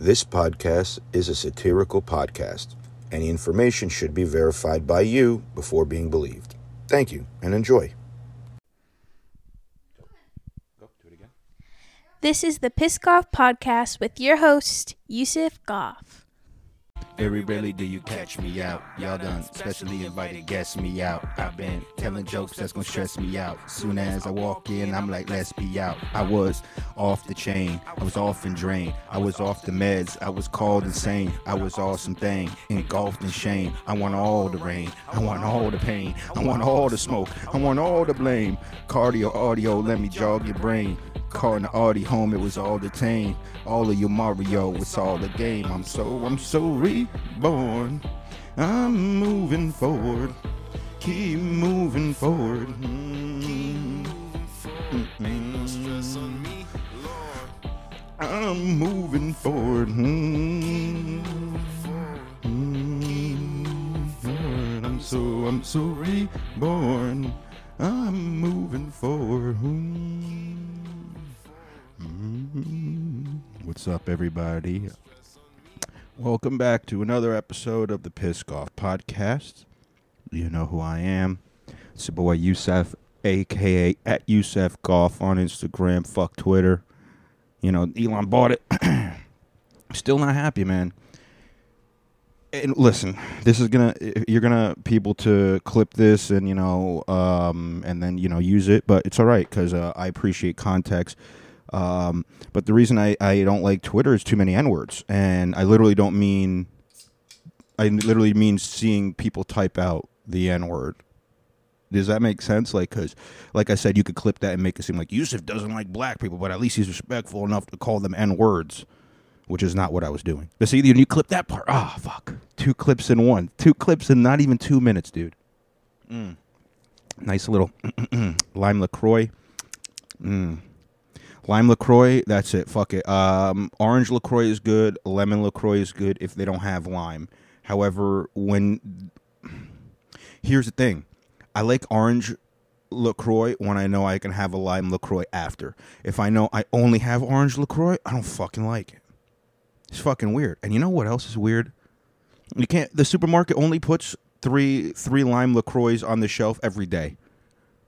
This podcast is a satirical podcast. Any information should be verified by you before being believed. Thank you and enjoy. This is the Piss Goff Podcast with your host, Yusuf Goff. Very rarely do you catch me out. Y'all done specially invited guests me out. I've been telling jokes that's gonna stress me out. Soon as I walk in, I'm like, let's be out. I was off the chain. I was off and drained. I was off the meds. I was called insane. I was awesome thing, engulfed in shame. I want all the rain. I want all the pain. I want all the smoke. I want all the blame. Cardio audio, let me jog your brain. Calling the Audi home, it was all detained. All of your Mario, it's all a game. I'm so, I'm so reborn. I'm moving forward. Keep moving forward. Mm. Mm-mm. I'm moving forward. Mm. Mm. I'm so, I'm so reborn. I'm moving forward. Mm. What's up, everybody? Welcome back to another episode of the Piss Golf Podcast. You know who I am. It's your boy Yusef, aka at Yusef Golf on Instagram. Fuck Twitter. You know, Elon bought it. Still not happy, man. And listen, this is gonna you're gonna people to clip this and you know um, and then you know use it, but it's all right because uh, I appreciate context. Um, but the reason I, I don't like Twitter is too many N words, and I literally don't mean. I literally mean seeing people type out the N word. Does that make sense? Like, cause, like I said, you could clip that and make it seem like Yusuf doesn't like black people, but at least he's respectful enough to call them N words, which is not what I was doing. But see, you, you clip that part. Ah, oh, fuck. Two clips in one. Two clips in not even two minutes, dude. Mm. Nice little lime Lacroix. Mm. Lime Lacroix, that's it. Fuck it. Um, orange Lacroix is good. Lemon Lacroix is good if they don't have lime. However, when here's the thing, I like orange Lacroix when I know I can have a lime Lacroix after. If I know I only have orange Lacroix, I don't fucking like it. It's fucking weird. And you know what else is weird? You can't. The supermarket only puts three three lime Lacroix on the shelf every day.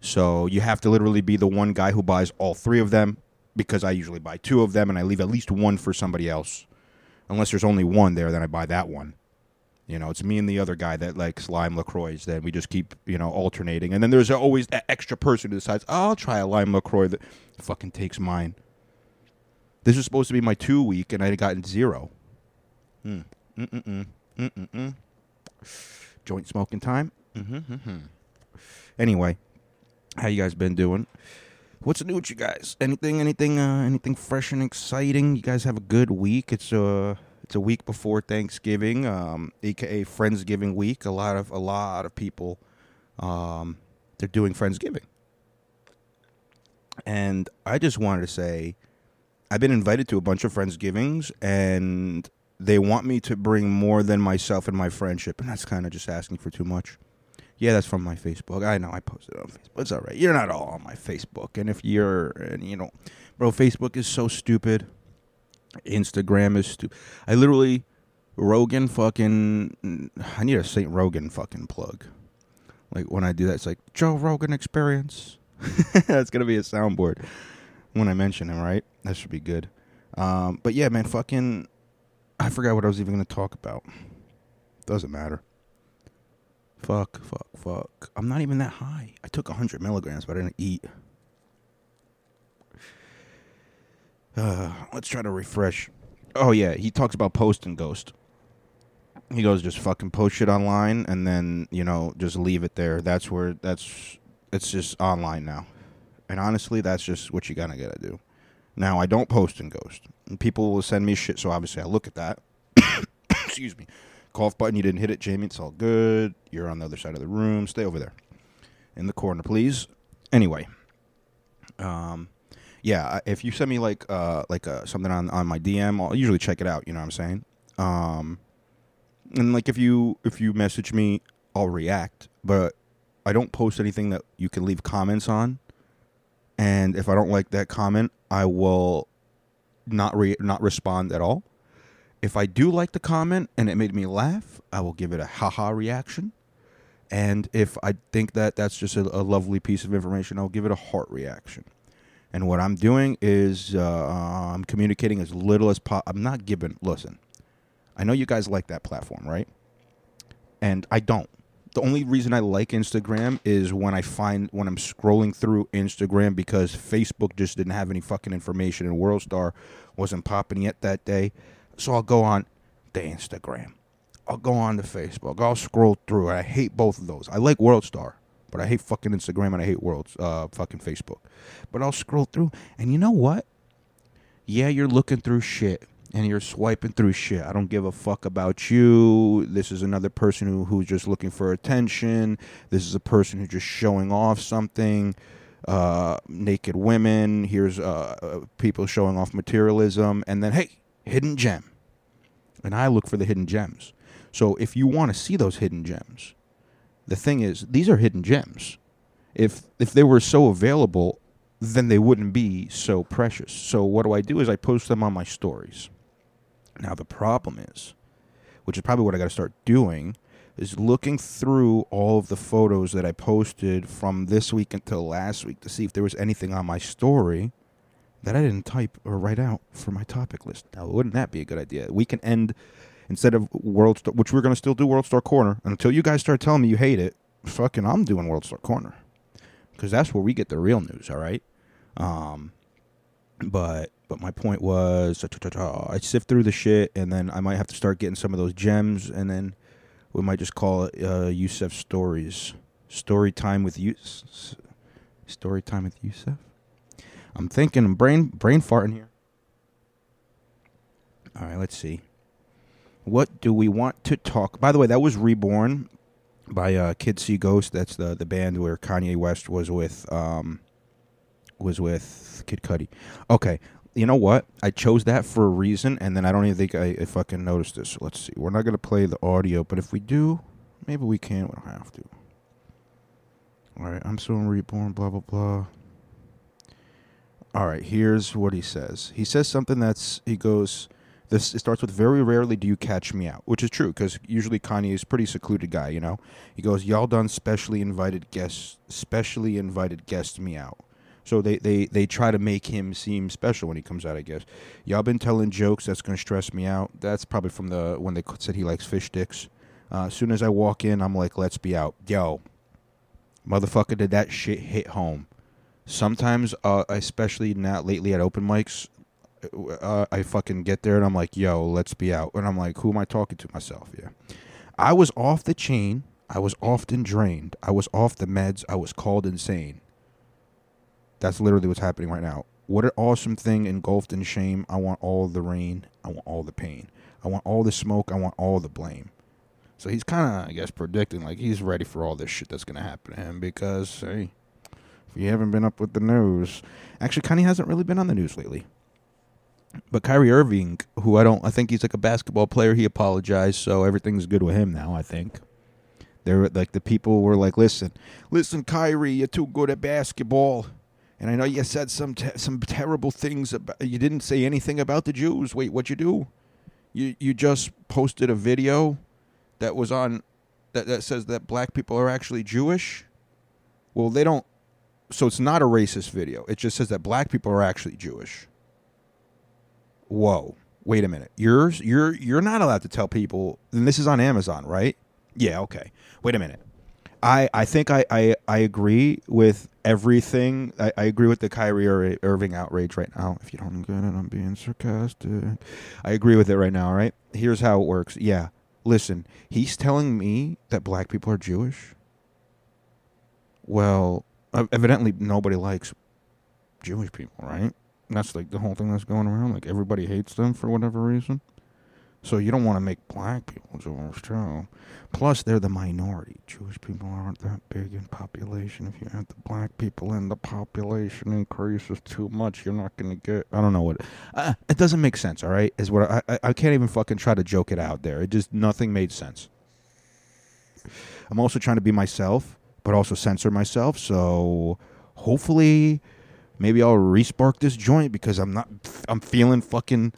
So you have to literally be the one guy who buys all three of them because I usually buy two of them and I leave at least one for somebody else. Unless there's only one there, then I buy that one. You know, it's me and the other guy that likes lime LaCroix. Then we just keep, you know, alternating. And then there's always that extra person who decides, oh, I'll try a lime LaCroix that fucking takes mine. This was supposed to be my two week, and I had gotten zero. Hmm. Mm-mm-mm. Mm-mm-mm. Joint smoking time. Mm-hmm, mm-hmm. Anyway, how you guys been doing? What's new with you guys? Anything, anything, uh, anything fresh and exciting? You guys have a good week. It's a, it's a week before Thanksgiving, um, aka Friendsgiving week. A lot of, a lot of people, um, they're doing Friendsgiving, and I just wanted to say, I've been invited to a bunch of Friendsgivings, and they want me to bring more than myself and my friendship, and that's kind of just asking for too much. Yeah, that's from my Facebook. I know I posted on Facebook. It's all right. You're not all on my Facebook, and if you're, and you know, bro, Facebook is so stupid. Instagram is stupid. I literally, Rogan fucking. I need a Saint Rogan fucking plug. Like when I do that, it's like Joe Rogan Experience. That's gonna be a soundboard when I mention him, right? That should be good. Um, but yeah, man, fucking. I forgot what I was even gonna talk about. Doesn't matter. Fuck, fuck, fuck. I'm not even that high. I took 100 milligrams, but I didn't eat. Uh, let's try to refresh. Oh, yeah. He talks about post and ghost. He goes, just fucking post shit online and then, you know, just leave it there. That's where, that's, it's just online now. And honestly, that's just what you gotta gotta do. Now, I don't post and ghost. And people will send me shit, so obviously I look at that. Excuse me cough button. You didn't hit it, Jamie. It's all good. You're on the other side of the room. Stay over there in the corner, please. Anyway, um, yeah. If you send me like uh like uh, something on on my DM, I'll usually check it out. You know what I'm saying? Um, and like if you if you message me, I'll react. But I don't post anything that you can leave comments on. And if I don't like that comment, I will not re- not respond at all if I do like the comment and it made me laugh, I will give it a haha reaction. And if I think that that's just a, a lovely piece of information, I'll give it a heart reaction. And what I'm doing is uh, I'm communicating as little as possible. I'm not giving. Listen, I know you guys like that platform, right? And I don't. The only reason I like Instagram is when I find when I'm scrolling through Instagram because Facebook just didn't have any fucking information and WorldStar wasn't popping yet that day. So I'll go on the Instagram. I'll go on to Facebook. I'll scroll through. I hate both of those. I like WorldStar, but I hate fucking Instagram and I hate World uh fucking Facebook. But I'll scroll through and you know what? Yeah, you're looking through shit and you're swiping through shit. I don't give a fuck about you. This is another person who, who's just looking for attention. This is a person who's just showing off something. Uh, naked women. Here's uh, uh, people showing off materialism. And then, hey, hidden gem. And I look for the hidden gems. So if you want to see those hidden gems, the thing is, these are hidden gems. If if they were so available, then they wouldn't be so precious. So what do I do is I post them on my stories. Now, the problem is, which is probably what I got to start doing, is looking through all of the photos that I posted from this week until last week to see if there was anything on my story that I didn't type or write out for my topic list. Now, wouldn't that be a good idea? We can end instead of World Star, which we're going to still do World Star Corner until you guys start telling me you hate it. Fucking, I'm doing World Star Corner because that's where we get the real news. All right. Um, but but my point was, I sift through the shit, and then I might have to start getting some of those gems, and then we might just call it uh, Yusef Stories. Story time with Yusef. Story time with Yusef. I'm thinking, I'm brain brain farting here. All right, let's see. What do we want to talk? By the way, that was Reborn by uh, Kids See Ghost. That's the the band where Kanye West was with um, was with Kid Cudi. Okay, you know what? I chose that for a reason, and then I don't even think I, I fucking noticed this. Let's see. We're not gonna play the audio, but if we do, maybe we can. We don't have to. All right, I'm so reborn. Blah blah blah. All right, here's what he says. He says something that's he goes. This it starts with very rarely do you catch me out, which is true because usually Kanye is pretty secluded guy. You know, he goes, y'all done specially invited guests, specially invited guests me out. So they, they, they try to make him seem special when he comes out, I guess. Y'all been telling jokes that's going to stress me out. That's probably from the when they said he likes fish sticks. Uh, as soon as I walk in, I'm like, let's be out. Yo, motherfucker, did that shit hit home. Sometimes, uh, especially not lately at open mics, uh, I fucking get there and I'm like, yo, let's be out. And I'm like, who am I talking to? Myself, yeah. I was off the chain. I was often drained. I was off the meds. I was called insane. That's literally what's happening right now. What an awesome thing engulfed in shame. I want all the rain. I want all the pain. I want all the smoke. I want all the blame. So he's kind of, I guess, predicting like he's ready for all this shit that's going to happen to him because, hey, if you haven't been up with the news, actually, Kanye hasn't really been on the news lately. But Kyrie Irving, who I don't, I think he's like a basketball player. He apologized, so everything's good with him now. I think. They're like the people were like, listen, listen, Kyrie, you're too good at basketball. And I know you said some te- some terrible things about. You didn't say anything about the Jews. Wait, what you do? You you just posted a video that was on that that says that black people are actually Jewish. Well, they don't. So it's not a racist video. It just says that black people are actually Jewish. Whoa. Wait a minute. You're you're you're not allowed to tell people. And this is on Amazon, right? Yeah. Okay. Wait a minute. I, I think I, I, I agree with everything. I, I agree with the Kyrie Ir- Irving outrage right now. If you don't get it, I'm being sarcastic. I agree with it right now, all right? Here's how it works. Yeah. Listen, he's telling me that black people are Jewish. Well, evidently nobody likes Jewish people, right? That's like the whole thing that's going around. Like everybody hates them for whatever reason. So you don't want to make black people Jewish too. Plus, they're the minority. Jewish people aren't that big in population. If you add the black people in, the population increases too much. You're not going to get. I don't know what. Uh, it doesn't make sense. All right, is what I, I I can't even fucking try to joke it out there. It just nothing made sense. I'm also trying to be myself, but also censor myself. So hopefully, maybe I'll respark this joint because I'm not. I'm feeling fucking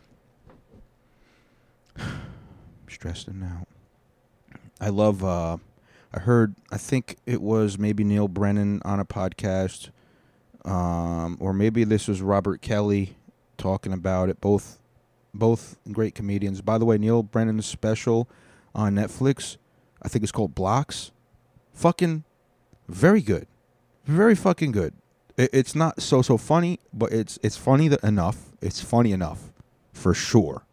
stressed and out. I love. uh I heard. I think it was maybe Neal Brennan on a podcast, um, or maybe this was Robert Kelly talking about it. Both, both great comedians. By the way, Neal Brennan's special on Netflix. I think it's called Blocks. Fucking, very good, very fucking good. It, it's not so so funny, but it's it's funny that enough. It's funny enough, for sure.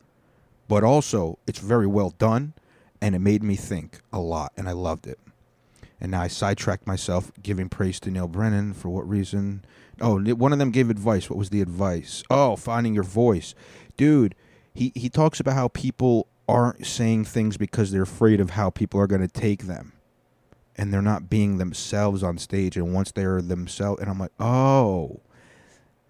But also, it's very well done, and it made me think a lot, and I loved it. And now I sidetracked myself, giving praise to Neal Brennan for what reason? Oh, one of them gave advice. What was the advice? Oh, finding your voice, dude. He he talks about how people aren't saying things because they're afraid of how people are going to take them and they're not being themselves on stage and once they're themselves and i'm like oh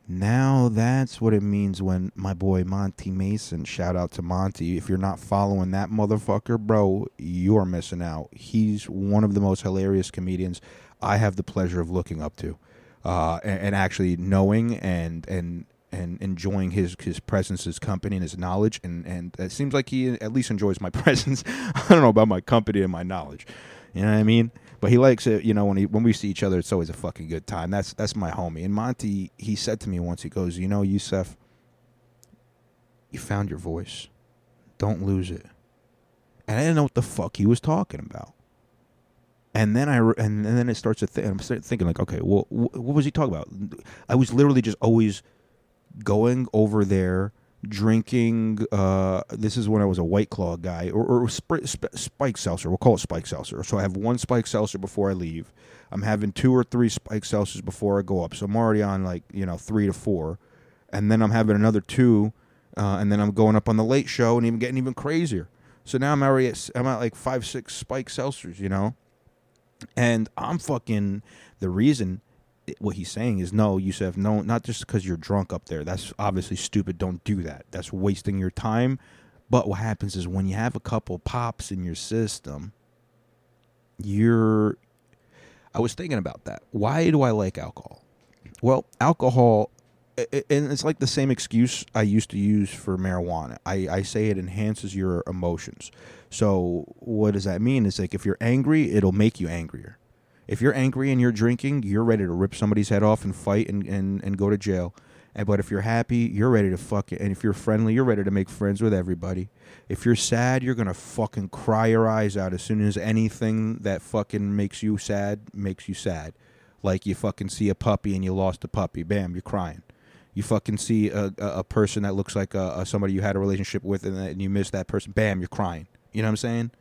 now that's what it means when my boy monty mason shout out to monty if you're not following that motherfucker bro you're missing out he's one of the most hilarious comedians i have the pleasure of looking up to uh, and, and actually knowing and and and enjoying his his presence, his company, and his knowledge. And and it seems like he at least enjoys my presence. I don't know about my company and my knowledge. You know what I mean? But he likes it. You know when he when we see each other, it's always a fucking good time. That's that's my homie. And Monty, he said to me once, he goes, you know, Yusef, you found your voice. Don't lose it. And I didn't know what the fuck he was talking about. And then I and, and then it starts to think. I'm thinking like, okay, well, what was he talking about? I was literally just always going over there drinking uh, this is when I was a white claw guy or, or sp- sp- spike seltzer. We'll call it spike seltzer. So I have one spike seltzer before I leave. I'm having two or three spike seltzers before I go up. So I'm already on like you know three to four. And then I'm having another two uh, and then I'm going up on the late show and even getting even crazier. So now I'm already at, I'm at like five six spike seltzers you know? And I'm fucking the reason what he's saying is no, Yusef, no, not just because you're drunk up there. That's obviously stupid. Don't do that. That's wasting your time. But what happens is when you have a couple pops in your system, you're. I was thinking about that. Why do I like alcohol? Well, alcohol, and it's like the same excuse I used to use for marijuana. I, I say it enhances your emotions. So what does that mean? It's like if you're angry, it'll make you angrier if you're angry and you're drinking, you're ready to rip somebody's head off and fight and, and, and go to jail. And, but if you're happy, you're ready to fuck it. And if you're friendly, you're ready to make friends with everybody. If you're sad, you're gonna fucking cry your eyes out as soon as anything that fucking makes you sad makes you sad. Like you fucking see a puppy and you lost a puppy, bam, you're crying. You fucking see a, a, a person that looks like a, a somebody you had a relationship with and, and you miss that person, bam, you're crying. You know what I'm saying?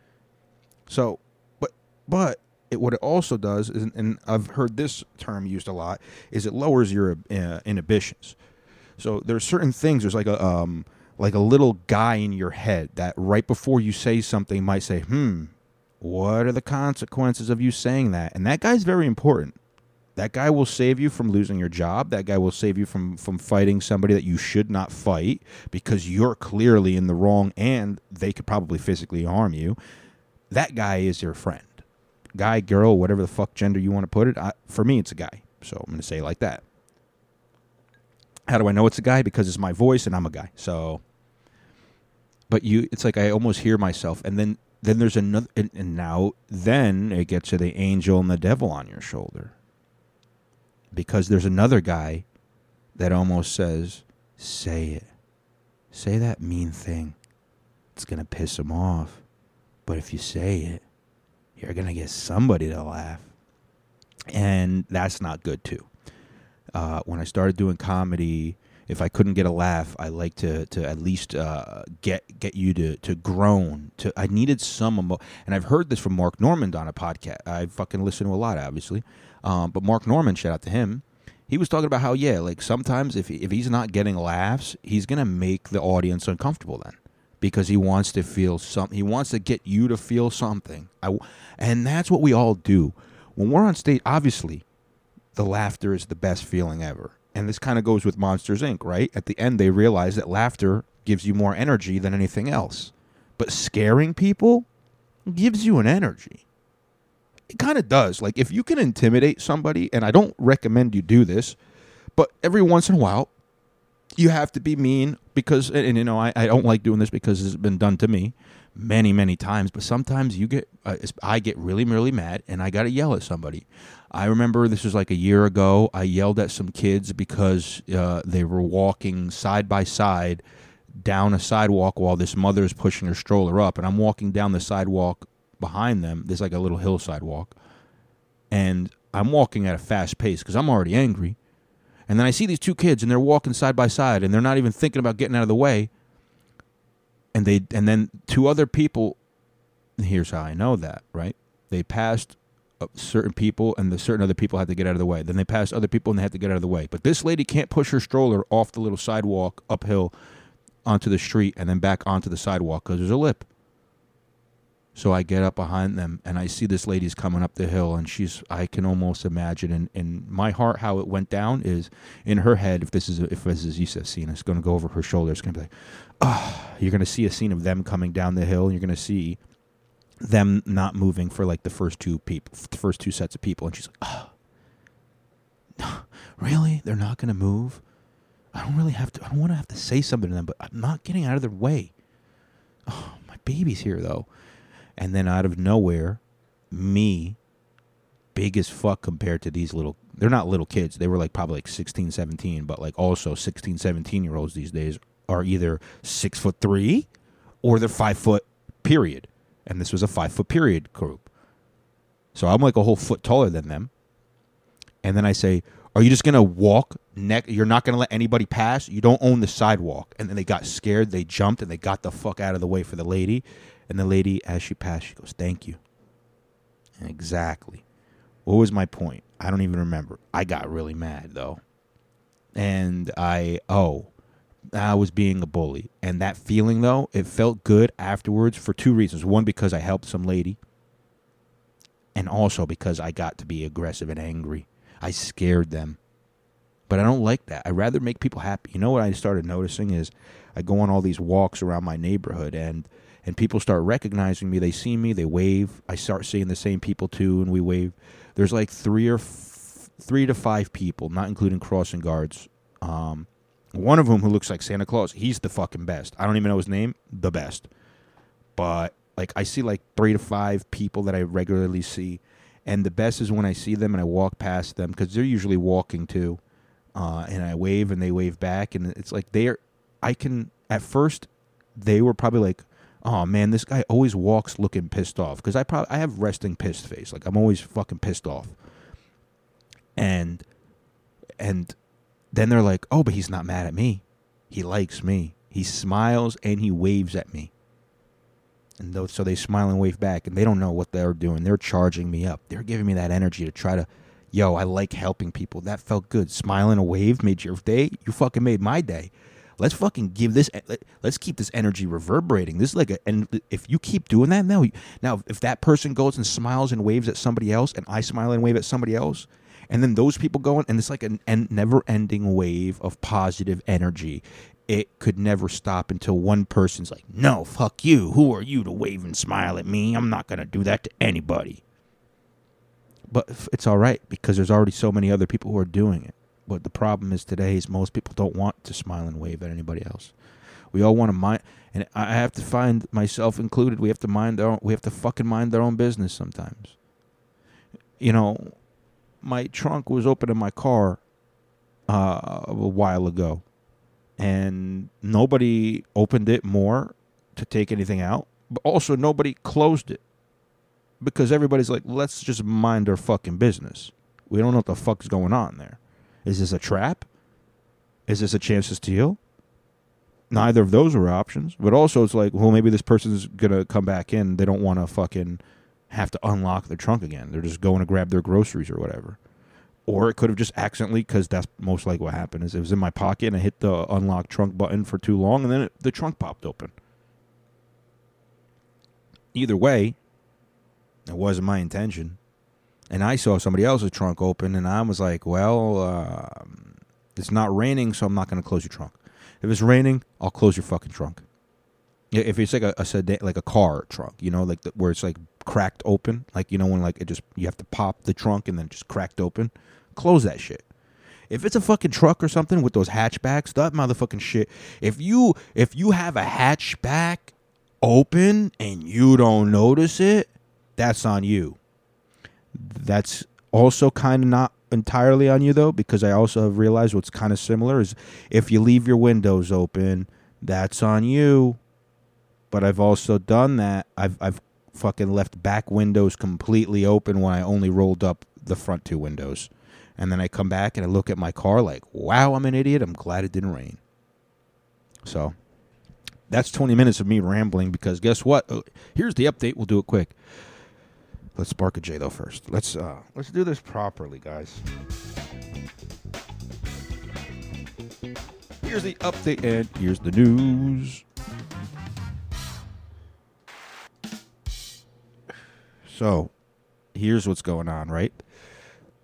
So, but but it, what it also does is, and I've heard this term used a lot, is it lowers your uh, inhibitions. So there's certain things. There's like a um, like a little guy in your head that right before you say something might say, "Hmm, what are the consequences of you saying that?" And that guy's very important. That guy will save you from losing your job. That guy will save you from from fighting somebody that you should not fight because you're clearly in the wrong and they could probably physically harm you. That guy is your friend guy, girl, whatever the fuck gender you want to put it. I, for me, it's a guy. So I'm going to say like that. How do I know it's a guy? Because it's my voice and I'm a guy. So, but you, it's like I almost hear myself, and then then there's another, and, and now then it gets to the angel and the devil on your shoulder. Because there's another guy that almost says, "Say it, say that mean thing. It's gonna piss him off, but if you say it." You're going to get somebody to laugh. And that's not good, too. Uh, when I started doing comedy, if I couldn't get a laugh, I like to to at least uh, get get you to to groan. To I needed some emo- and I've heard this from Mark Norman on a podcast. I fucking listen to a lot, obviously, um, but Mark Norman, shout out to him. He was talking about how yeah, like sometimes if if he's not getting laughs, he's gonna make the audience uncomfortable. Then because he wants to feel something. He wants to get you to feel something. I, and that's what we all do. When we're on stage, obviously, the laughter is the best feeling ever. And this kind of goes with Monsters Inc., right? At the end, they realize that laughter gives you more energy than anything else. But scaring people gives you an energy. It kind of does. Like, if you can intimidate somebody, and I don't recommend you do this, but every once in a while, you have to be mean because, and, and, you know, I, I don't like doing this because it's been done to me many, many times. But sometimes you get, uh, I get really, really mad, and I got to yell at somebody. I remember this was like a year ago. I yelled at some kids because uh, they were walking side by side down a sidewalk while this mother is pushing her stroller up, and I'm walking down the sidewalk behind them. There's like a little hill sidewalk, and I'm walking at a fast pace because I'm already angry. And then I see these two kids, and they're walking side by side, and they're not even thinking about getting out of the way. And they, and then two other people. Here's how I know that, right? They passed uh, certain people, and the certain other people had to get out of the way. Then they passed other people, and they had to get out of the way. But this lady can't push her stroller off the little sidewalk uphill onto the street and then back onto the sidewalk because there's a lip. So I get up behind them and I see this lady's coming up the hill and she's I can almost imagine in, in my heart how it went down is in her head if this is if this is Yusuf scene it's gonna go over her shoulder it's gonna be like oh you're gonna see a scene of them coming down the hill and you're gonna see them not moving for like the first two people the first two sets of people and she's like ah oh really? They're not gonna move? I don't really have to I don't want to have to say something to them but I'm not getting out of their way. Oh my baby's here though and then out of nowhere, me, big as fuck compared to these little, they're not little kids. They were like probably like 16, 17, but like also 16, 17 year olds these days are either six foot three or they're five foot period. And this was a five foot period group. So I'm like a whole foot taller than them. And then I say, Are you just going to walk? Neck? You're not going to let anybody pass? You don't own the sidewalk. And then they got scared. They jumped and they got the fuck out of the way for the lady. And the lady, as she passed, she goes, Thank you. And exactly. What was my point? I don't even remember. I got really mad, though. And I, oh, I was being a bully. And that feeling, though, it felt good afterwards for two reasons. One, because I helped some lady. And also because I got to be aggressive and angry. I scared them. But I don't like that. I rather make people happy. You know what I started noticing is I go on all these walks around my neighborhood and and people start recognizing me. They see me, they wave. I start seeing the same people too, and we wave. There's like three or f- three to five people, not including crossing guards. Um, one of them who looks like Santa Claus. He's the fucking best. I don't even know his name. The best. But like I see like three to five people that I regularly see, and the best is when I see them and I walk past them because they're usually walking too, uh, and I wave and they wave back, and it's like they're. I can at first they were probably like oh man, this guy always walks looking pissed off because I probably I have resting pissed face. Like I'm always fucking pissed off. And and then they're like, "Oh, but he's not mad at me. He likes me. He smiles and he waves at me." And so they smile and wave back, and they don't know what they're doing. They're charging me up. They're giving me that energy to try to, yo, I like helping people. That felt good. Smiling a wave made your day. You fucking made my day let's fucking give this eh, let's keep this energy reverberating. This is like a and if you keep doing that now now if that person goes and smiles and waves at somebody else and i smile and wave at somebody else and then those people go in and it's like a never ending wave of positive energy. It could never stop until one person's like no fuck you. Who are you to wave and smile at me? I'm not going to do that to anybody. But it's all right because there's already so many other people who are doing it but the problem is today is most people don't want to smile and wave at anybody else. We all want to mind, and I have to find myself included. We have to mind our own, we have to fucking mind our own business sometimes. You know, my trunk was open in my car uh, a while ago, and nobody opened it more to take anything out, but also nobody closed it because everybody's like, let's just mind our fucking business. We don't know what the fuck's going on there. Is this a trap? Is this a chance to steal? Neither of those were options. But also, it's like, well, maybe this person's gonna come back in. They don't want to fucking have to unlock their trunk again. They're just going to grab their groceries or whatever. Or it could have just accidentally, because that's most likely what happened. Is it was in my pocket and I hit the unlock trunk button for too long, and then it, the trunk popped open. Either way, it wasn't my intention and I saw somebody else's trunk open, and I was like, well, uh, it's not raining, so I'm not going to close your trunk. If it's raining, I'll close your fucking trunk. If it's like a, a sedan, like a car trunk, you know, like the, where it's like cracked open, like you know when like it just you have to pop the trunk and then just cracked open, close that shit. If it's a fucking truck or something with those hatchbacks, that motherfucking shit. If you if you have a hatchback open and you don't notice it, that's on you. That's also kind of not entirely on you though, because I also have realized what's kind of similar is if you leave your windows open, that's on you. But I've also done that. I've I've fucking left back windows completely open when I only rolled up the front two windows. And then I come back and I look at my car like, wow, I'm an idiot. I'm glad it didn't rain. So that's 20 minutes of me rambling because guess what? Uh, Here's the update. We'll do it quick. Let's spark a J though first. Let's uh let's do this properly, guys. Here's the update and here's the news. So, here's what's going on, right?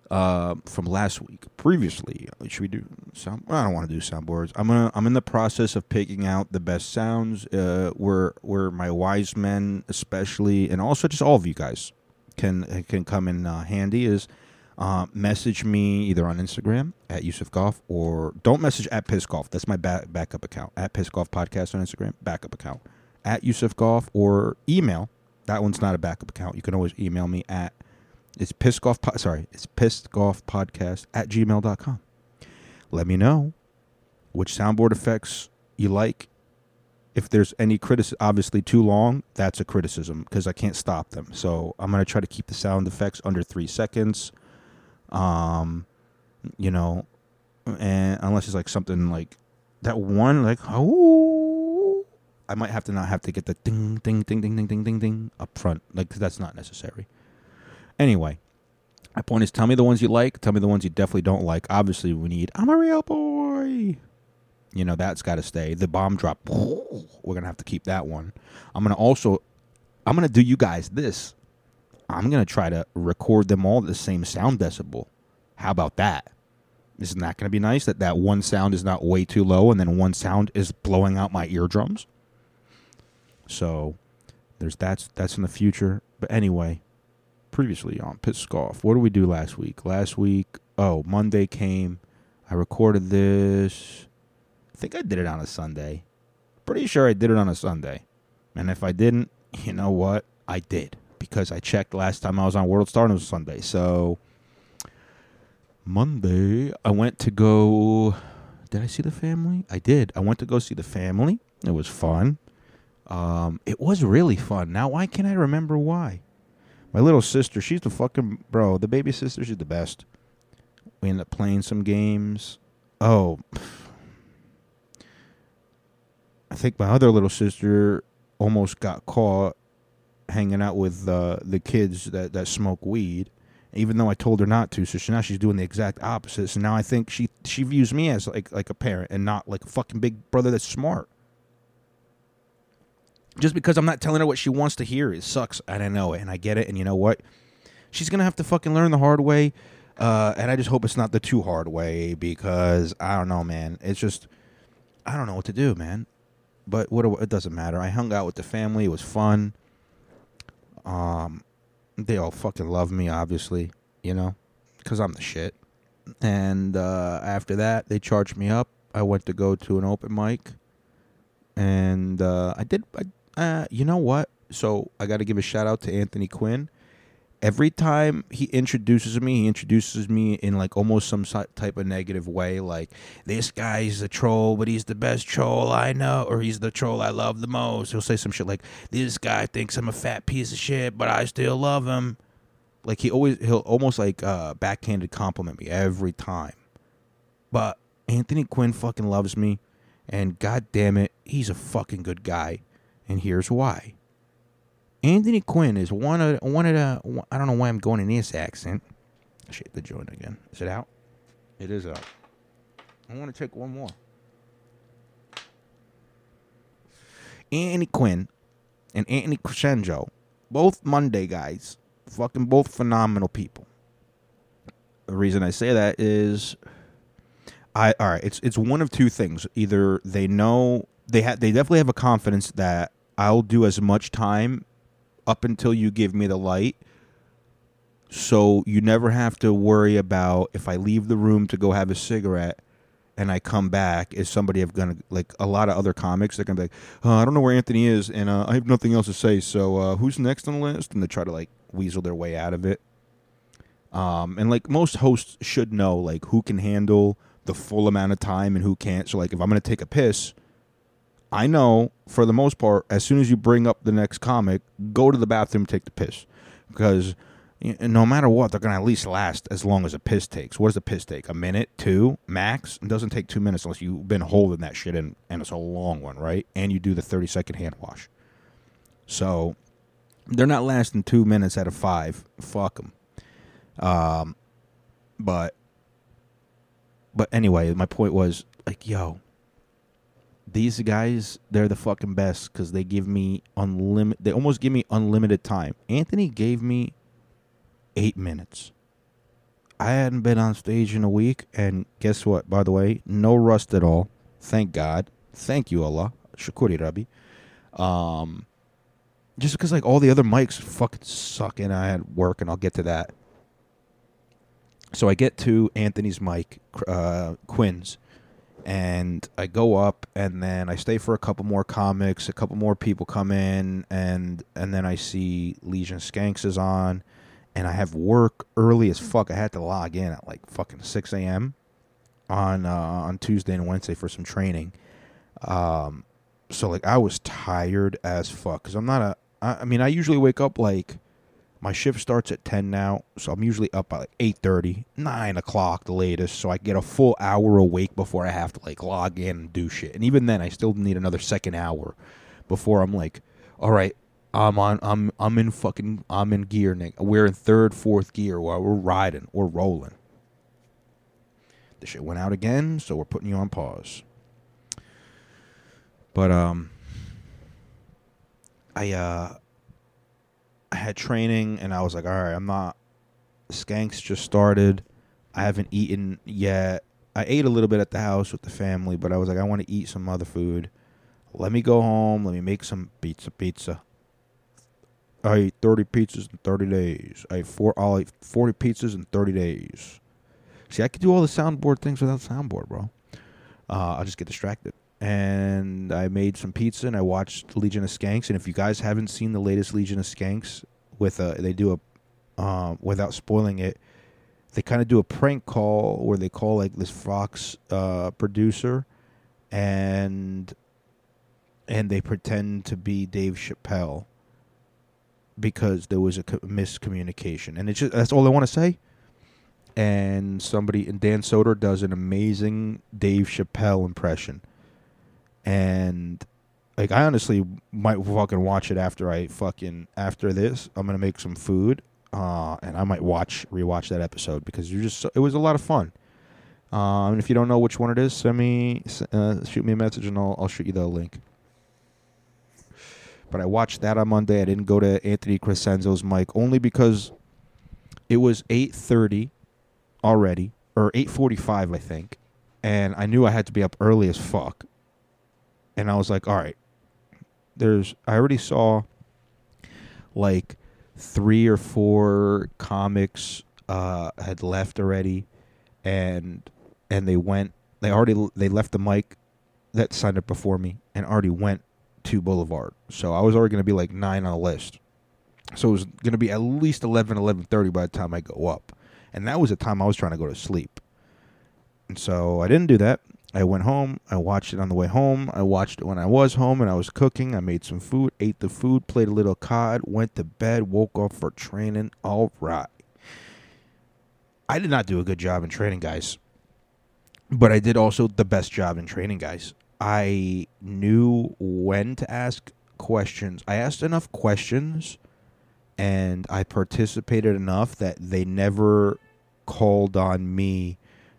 Uh, from last week, previously, should we do sound? I don't want to do soundboards. I'm gonna. I'm in the process of picking out the best sounds. Uh, where where my wise men, especially, and also just all of you guys, can can come in uh, handy is uh, message me either on Instagram at Yusuf Golf or don't message at Piss Golf. That's my ba- backup account at Piss Golf Podcast on Instagram. Backup account at Yusuf Golf or email. That one's not a backup account. You can always email me at it's piss golf. Po- sorry, it's piss golf podcast at gmail.com. Let me know which soundboard effects you like. If there's any criticism, obviously too long, that's a criticism because I can't stop them. So I'm gonna try to keep the sound effects under three seconds. Um, you know, and unless it's like something like that one, like oh, I might have to not have to get the ding, ding, ding, ding, ding, ding, ding, ding up front. like that's not necessary. Anyway, my point is, tell me the ones you like. Tell me the ones you definitely don't like. Obviously, we need "I'm a real boy." You know that's got to stay. The bomb drop. We're gonna have to keep that one. I'm gonna also, I'm gonna do you guys this. I'm gonna try to record them all the same sound decibel. How about that? Isn't that gonna be nice? That that one sound is not way too low, and then one sound is blowing out my eardrums. So, there's that's that's in the future. But anyway, previously on Piss Golf. What did we do last week? Last week, oh, Monday came. I recorded this. I think I did it on a Sunday. Pretty sure I did it on a Sunday. And if I didn't, you know what? I did. Because I checked last time I was on World Star and it was Sunday. So Monday, I went to go. Did I see the family? I did. I went to go see the family. It was fun. Um, it was really fun. Now, why can't I remember why? My little sister, she's the fucking bro. The baby sister, she's the best. We ended up playing some games. Oh, I think my other little sister almost got caught hanging out with uh, the kids that, that smoke weed, even though I told her not to. So she, now she's doing the exact opposite. So now I think she she views me as like like a parent and not like a fucking big brother that's smart. Just because I'm not telling her what she wants to hear, it sucks, and I know it, and I get it, and you know what? She's gonna have to fucking learn the hard way, uh, and I just hope it's not the too hard way because I don't know, man. It's just I don't know what to do, man. But what it doesn't matter. I hung out with the family. It was fun. Um, they all fucking love me, obviously, you know, because I'm the shit. And uh, after that, they charged me up. I went to go to an open mic, and uh, I did. I, uh, you know what? So I got to give a shout out to Anthony Quinn. Every time he introduces me, he introduces me in like almost some type of negative way, like this guy's a troll, but he's the best troll I know, or he's the troll I love the most. He'll say some shit like, "This guy thinks I'm a fat piece of shit, but I still love him." Like he always, he'll almost like uh, backhanded compliment me every time. But Anthony Quinn fucking loves me, and god damn it, he's a fucking good guy, and here's why. Anthony Quinn is one of one of the. I don't know why I'm going in this accent. Shit, the joint again. Is it out? It is out. I want to take one more. Anthony Quinn and Anthony Crescenzo, both Monday guys, fucking both phenomenal people. The reason I say that is, I all right. It's it's one of two things. Either they know they have they definitely have a confidence that I'll do as much time up until you give me the light So you never have to worry about if I leave the room to go have a cigarette and I come back, is somebody have gonna like a lot of other comics? They're gonna be like, uh, I don't know where Anthony is, and uh, I have nothing else to say. So uh, who's next on the list? And they try to like weasel their way out of it. Um, and like most hosts should know, like who can handle the full amount of time and who can't. So like if I'm gonna take a piss, I know for the most part, as soon as you bring up the next comic, go to the bathroom, take the piss, because no matter what, they're gonna at least last as long as a piss takes. What does a piss take? A minute, two, max. It doesn't take two minutes unless you've been holding that shit in, and it's a long one, right? And you do the thirty second hand wash. So they're not lasting two minutes out of five. Fuck them. Um, but but anyway, my point was like, yo, these guys, they're the fucking best because they give me unlimited. They almost give me unlimited time. Anthony gave me eight minutes. I hadn't been on stage in a week, and guess what? By the way, no rust at all. Thank God. Thank you, Allah. Shukuri Rabbi. Um, just because like all the other mics fucking suck, and I had work, and I'll get to that. So I get to Anthony's mic, uh, Quinn's, and I go up, and then I stay for a couple more comics. A couple more people come in, and and then I see Legion Skanks is on, and I have work early as fuck. I had to log in at like fucking six a.m. on uh, on Tuesday and Wednesday for some training. Um, so like I was tired as fuck because I'm not a. I, I mean I usually wake up like my shift starts at 10 now so i'm usually up by like 8.30 9 o'clock the latest so i get a full hour awake before i have to like log in and do shit. And even then i still need another second hour before i'm like all right i'm on i'm i'm in fucking i'm in gear nick. We're in third fourth gear while we're riding we're rolling. The shit went out again so we're putting you on pause. But um i uh I had training and I was like, all right, I'm not. Skanks just started. I haven't eaten yet. I ate a little bit at the house with the family, but I was like, I want to eat some other food. Let me go home. Let me make some pizza. Pizza. I ate 30 pizzas in 30 days. I ate four. I'll eat 40 pizzas in 30 days. See, I could do all the soundboard things without soundboard, bro. Uh, I'll just get distracted and I made some pizza and I watched Legion of Skanks. And if you guys haven't seen the latest Legion of Skanks, with a they do a um, without spoiling it, they kind of do a prank call where they call like this Fox uh, producer, and and they pretend to be Dave Chappelle because there was a co- miscommunication, and it's just that's all I want to say. And somebody and Dan Soder does an amazing Dave Chappelle impression and like I honestly might fucking watch it after I fucking after this. I'm gonna make some food, uh, and I might watch rewatch that episode because you just it was a lot of fun. Um, and if you don't know which one it is, send me uh, shoot me a message and I'll I'll shoot you the link. But I watched that on Monday. I didn't go to Anthony Crescenzo's mic only because it was eight thirty already or eight forty five, I think, and I knew I had to be up early as fuck and I was like, all right, there's I already saw like three or four comics uh, had left already, and and they went they already they left the mic that signed up before me and already went to Boulevard. So I was already going to be like nine on the list. So it was going to be at least 11, 11.30 by the time I go up. And that was the time I was trying to go to sleep. And so I didn't do that. I went home. I watched it on the way home. I watched it when I was home and I was cooking. I made some food, ate the food, played a little COD, went to bed, woke up for training. All right. I did not do a good job in training, guys. But I did also the best job in training, guys. I knew when to ask questions. I asked enough questions and I participated enough that they never called on me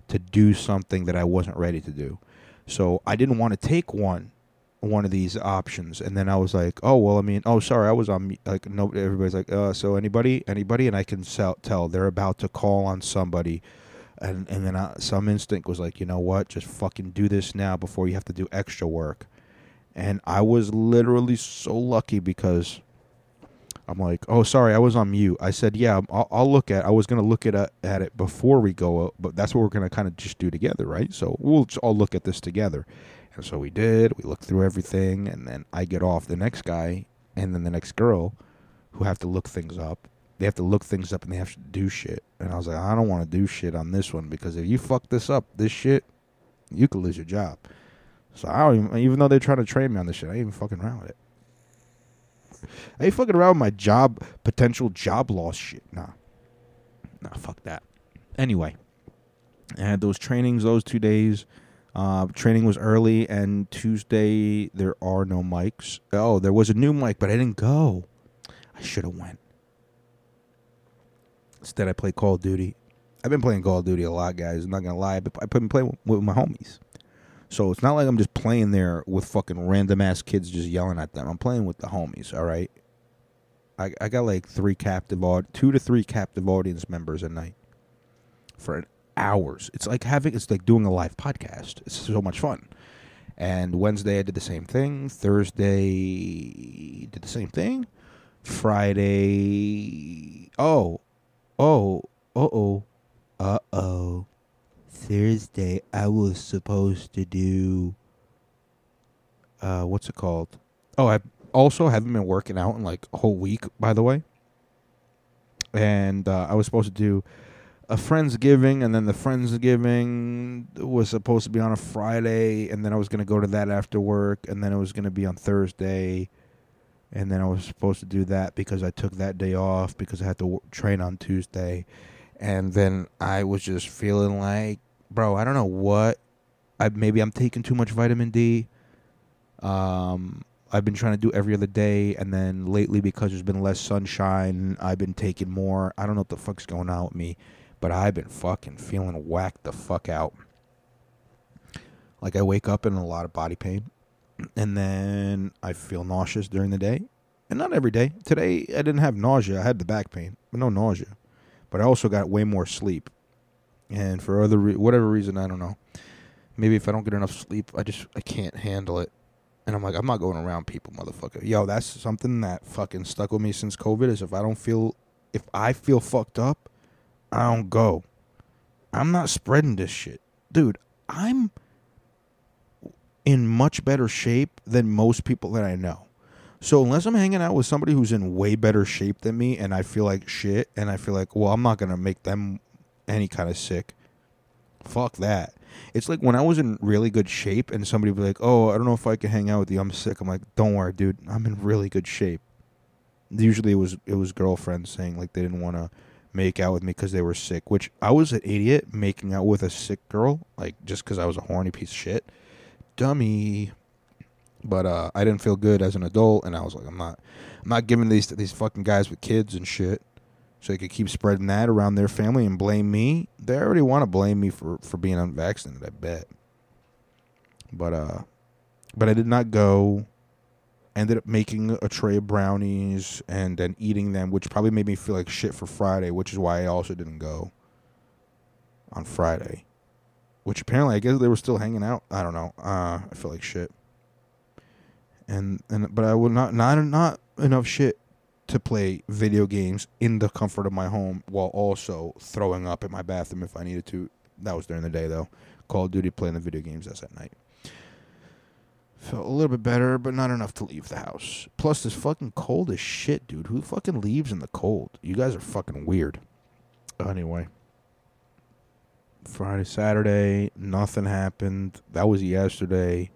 to do something that I wasn't ready to do. So I didn't want to take one one of these options and then I was like, "Oh, well, I mean, oh, sorry, I was on like no everybody's like, "Uh, so anybody anybody?" and I can sell, tell they're about to call on somebody. And and then I, some instinct was like, "You know what? Just fucking do this now before you have to do extra work." And I was literally so lucky because I'm like, oh, sorry, I was on mute. I said, yeah, I'll, I'll look at. I was gonna look at uh, at it before we go, uh, but that's what we're gonna kind of just do together, right? So we'll all look at this together. And so we did. We looked through everything, and then I get off. The next guy, and then the next girl, who have to look things up. They have to look things up, and they have to do shit. And I was like, I don't want to do shit on this one because if you fuck this up, this shit, you could lose your job. So I don't even, even though they're trying to train me on this shit, I ain't even fucking around with it. I ain't fucking around with my job potential job loss shit. Nah. Nah, fuck that. Anyway. I had those trainings those two days. Uh, training was early and Tuesday there are no mics. Oh, there was a new mic, but I didn't go. I should have went. Instead I played Call of Duty. I've been playing Call of Duty a lot, guys. I'm not gonna lie, but I've been playing with my homies. So it's not like I'm just playing there with fucking random ass kids just yelling at them. I'm playing with the homies, all right? I, I got like three captive aud- two to three captive audience members a night for hours. It's like having it's like doing a live podcast. It's so much fun. And Wednesday I did the same thing. Thursday did the same thing. Friday oh oh uh oh uh oh Thursday I was supposed to do uh what's it called? Oh, I also haven't been working out in like a whole week, by the way. And uh, I was supposed to do a Friendsgiving, and then the Friendsgiving was supposed to be on a Friday, and then I was going to go to that after work, and then it was going to be on Thursday, and then I was supposed to do that because I took that day off because I had to w- train on Tuesday, and then I was just feeling like, bro, I don't know what, I maybe I'm taking too much vitamin D. Um, I've been trying to do every other day, and then lately because there's been less sunshine, I've been taking more. I don't know what the fuck's going on with me, but I've been fucking feeling whacked the fuck out. Like I wake up in a lot of body pain, and then I feel nauseous during the day, and not every day. Today I didn't have nausea. I had the back pain, but no nausea. But I also got way more sleep, and for other re- whatever reason I don't know. Maybe if I don't get enough sleep, I just I can't handle it. And I'm like, I'm not going around people, motherfucker. Yo, that's something that fucking stuck with me since COVID is if I don't feel, if I feel fucked up, I don't go. I'm not spreading this shit. Dude, I'm in much better shape than most people that I know. So unless I'm hanging out with somebody who's in way better shape than me and I feel like shit and I feel like, well, I'm not going to make them any kind of sick. Fuck that. It's like when I was in really good shape and somebody would be like, "Oh, I don't know if I can hang out with you. I'm sick." I'm like, "Don't worry, dude. I'm in really good shape." Usually it was it was girlfriends saying like they didn't want to make out with me because they were sick, which I was an idiot making out with a sick girl like just because I was a horny piece of shit, dummy. But uh, I didn't feel good as an adult, and I was like, I'm not, I'm not giving these these fucking guys with kids and shit so they could keep spreading that around their family and blame me. They already want to blame me for for being unvaccinated, I bet. But uh, but I did not go. Ended up making a tray of brownies and then eating them, which probably made me feel like shit for Friday, which is why I also didn't go on Friday. Which apparently, I guess they were still hanging out. I don't know. Uh, I feel like shit. And and but I would not not not enough shit to play video games in the comfort of my home while also throwing up in my bathroom if I needed to. That was during the day though. Call of Duty playing the video games that's at night. Felt a little bit better, but not enough to leave the house. Plus, it's fucking cold as shit, dude. Who fucking leaves in the cold? You guys are fucking weird. Anyway. Friday, Saturday, nothing happened. That was yesterday.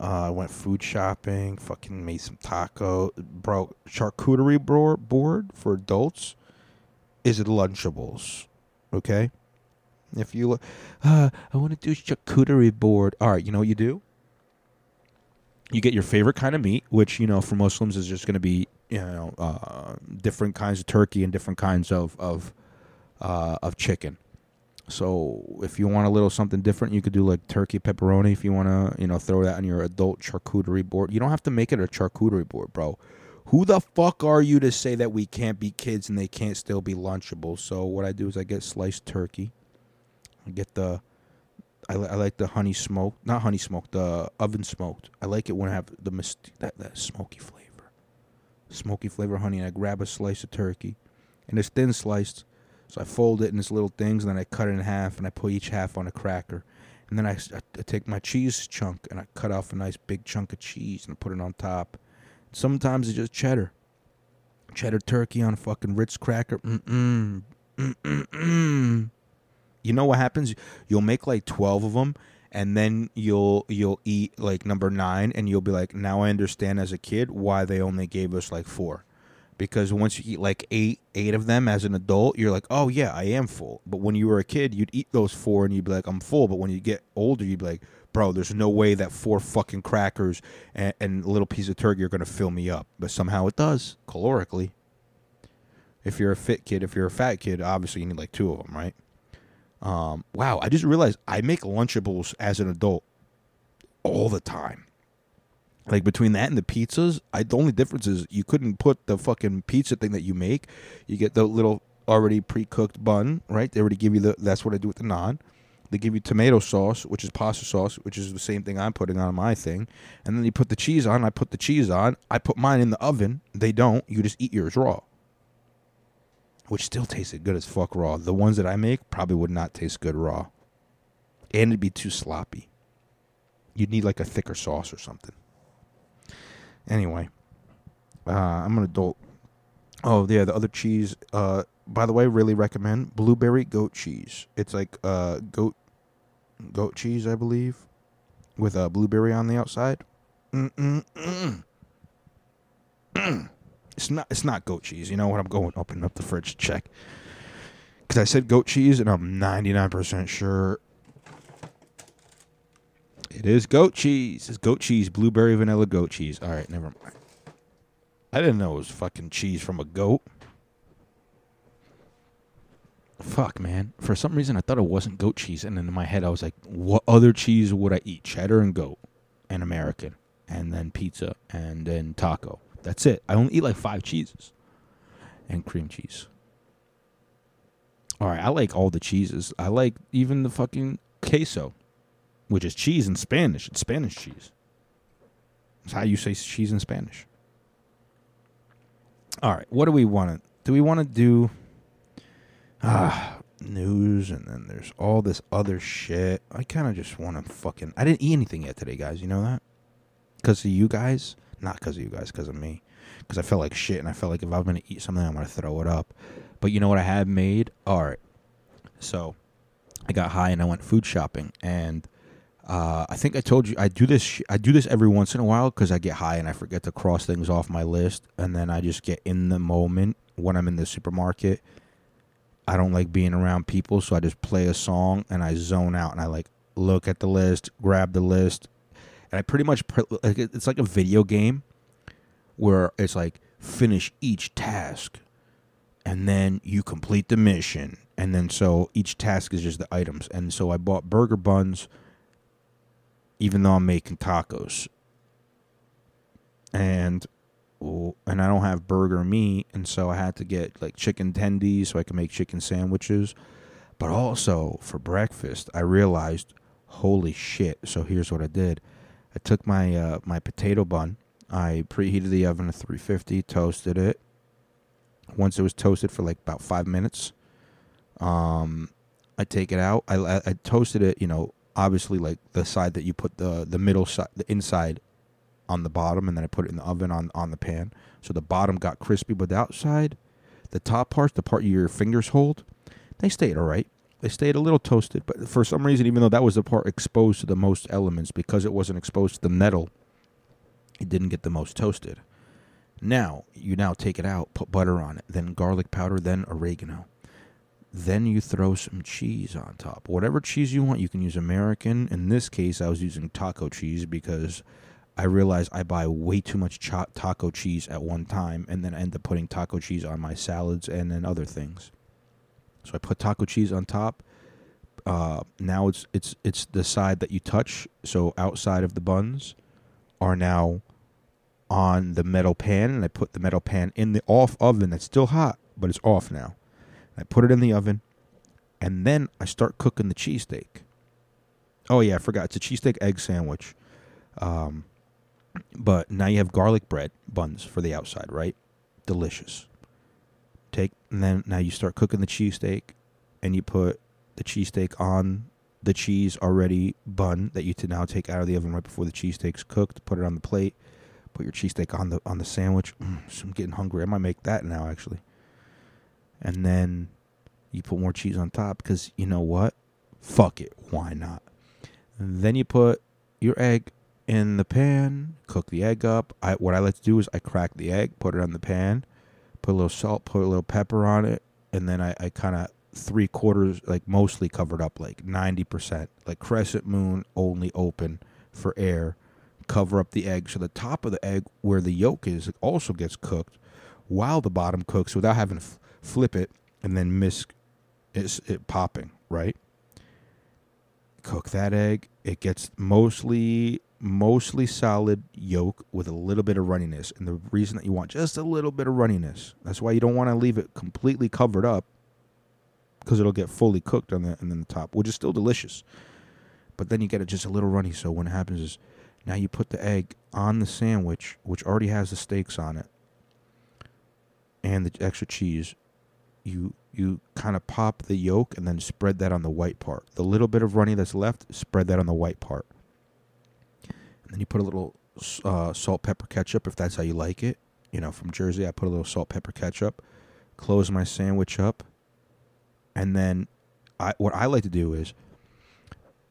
Uh, I went food shopping. Fucking made some taco. Bro, charcuterie board board for adults is it Lunchables. Okay, if you look, uh, I want to do charcuterie board. All right, you know what you do? You get your favorite kind of meat, which you know for Muslims is just going to be you know uh, different kinds of turkey and different kinds of of uh, of chicken. So if you want a little something different, you could do like turkey pepperoni. If you want to, you know, throw that on your adult charcuterie board, you don't have to make it a charcuterie board, bro. Who the fuck are you to say that we can't be kids and they can't still be lunchable? So what I do is I get sliced turkey. I get the, I, li- I like the honey smoked, not honey smoked, the oven smoked. I like it when I have the myst- that that smoky flavor. smoky flavor honey, and I grab a slice of turkey, and it's thin sliced. So I fold it in its little things, and then I cut it in half, and I put each half on a cracker. And then I take my cheese chunk, and I cut off a nice big chunk of cheese, and I put it on top. Sometimes it's just cheddar. Cheddar turkey on a fucking Ritz cracker. Mm-mm. Mm-mm-mm. You know what happens? You'll make like 12 of them, and then you'll you'll eat like number nine and you'll be like now i understand as a kid why they only gave us like four because once you eat like eight eight of them as an adult you're like oh yeah i am full. But when you were a kid you'd eat those four and you'd be like i'm full. But when you get older you'd be like bro there's no way that four fucking crackers and, and a little piece of turkey are going to fill me up. But somehow it does calorically. If you're a fit kid if you're a fat kid obviously you need like two of them right? Um, wow, I just realized I make Lunchables as an adult all the time. Like between that and the pizzas, I the only difference is you couldn't put the fucking pizza thing that you make. You get the little already pre-cooked bun, right? They already give you the. That's what I do with the naan. They give you tomato sauce, which is pasta sauce, which is the same thing I'm putting on my thing. And then you put the cheese on. I put the cheese on. I put mine in the oven. They don't. You just eat yours raw which still tasted good as fuck raw. The ones that I make probably would not taste good raw. And it'd be too sloppy. You'd need like a thicker sauce or something. Anyway, uh, I'm an adult. Oh, yeah, the other cheese. Uh, by the way, really recommend blueberry goat cheese. It's like uh, goat goat cheese, I believe, with a blueberry on the outside. Mm-mm-mm. It's not. It's not goat cheese. You know what? I'm going open up the fridge to check because I said goat cheese, and I'm 99 percent sure it is goat cheese. It's goat cheese, blueberry vanilla goat cheese. All right, never mind. I didn't know it was fucking cheese from a goat. Fuck, man. For some reason, I thought it wasn't goat cheese, and then in my head, I was like, "What other cheese would I eat? Cheddar and goat, and American, and then pizza, and then taco." That's it. I only eat like five cheeses and cream cheese. All right, I like all the cheeses. I like even the fucking queso, which is cheese in Spanish. It's Spanish cheese. It's how you say cheese in Spanish. All right, what do we want to do? We want to do ah news, and then there's all this other shit. I kind of just want to fucking. I didn't eat anything yet today, guys. You know that? Because of you guys. Not because of you guys, because of me. Because I felt like shit, and I felt like if I'm gonna eat something, I'm gonna throw it up. But you know what I have made? All right. So I got high and I went food shopping, and uh, I think I told you I do this. I do this every once in a while because I get high and I forget to cross things off my list, and then I just get in the moment when I'm in the supermarket. I don't like being around people, so I just play a song and I zone out and I like look at the list, grab the list, and I pretty much pr- like it's like a video game where it's like finish each task and then you complete the mission and then so each task is just the items and so I bought burger buns even though I'm making tacos and and I don't have burger meat and so I had to get like chicken tendies so I can make chicken sandwiches but also for breakfast I realized holy shit so here's what I did I took my uh, my potato bun. I preheated the oven to 350, toasted it. Once it was toasted for like about five minutes, um, I take it out. I, I toasted it, you know, obviously like the side that you put the the middle side, the inside, on the bottom, and then I put it in the oven on on the pan. So the bottom got crispy, but the outside, the top part, the part your fingers hold, they stayed all right. They stayed a little toasted, but for some reason, even though that was the part exposed to the most elements, because it wasn't exposed to the metal, it didn't get the most toasted. Now, you now take it out, put butter on it, then garlic powder, then oregano. Then you throw some cheese on top. Whatever cheese you want, you can use American. In this case, I was using taco cheese because I realized I buy way too much cha- taco cheese at one time and then I end up putting taco cheese on my salads and then other things. So I put taco cheese on top. Uh, now it's it's it's the side that you touch. So outside of the buns are now on the metal pan, and I put the metal pan in the off oven that's still hot, but it's off now. I put it in the oven, and then I start cooking the cheesesteak. Oh yeah, I forgot. It's a cheesesteak egg sandwich. Um, but now you have garlic bread buns for the outside, right? delicious. Take and then now you start cooking the cheesesteak, and you put the cheesesteak on the cheese already bun that you to now take out of the oven right before the cheesesteak's cooked. Put it on the plate. Put your cheesesteak on the on the sandwich. Mm, so I'm getting hungry. I might make that now actually. And then you put more cheese on top because you know what? Fuck it. Why not? And then you put your egg in the pan, cook the egg up. I what I like to do is I crack the egg, put it on the pan, put a little salt, put a little pepper on it, and then I, I kind of three quarters, like mostly covered up, like 90%, like crescent moon only open for air. Cover up the egg so the top of the egg, where the yolk is, also gets cooked while the bottom cooks without having to flip it and then miss it, it popping, right? Cook that egg. It gets mostly mostly solid yolk with a little bit of runniness. And the reason that you want just a little bit of runniness, that's why you don't want to leave it completely covered up because it'll get fully cooked on the and then the top, which is still delicious. But then you get it just a little runny. So what happens is now you put the egg on the sandwich, which already has the steaks on it, and the extra cheese. You you kind of pop the yolk and then spread that on the white part. The little bit of runny that's left, spread that on the white part. And then you put a little uh, salt, pepper, ketchup if that's how you like it. You know, from Jersey, I put a little salt, pepper, ketchup. Close my sandwich up, and then I what I like to do is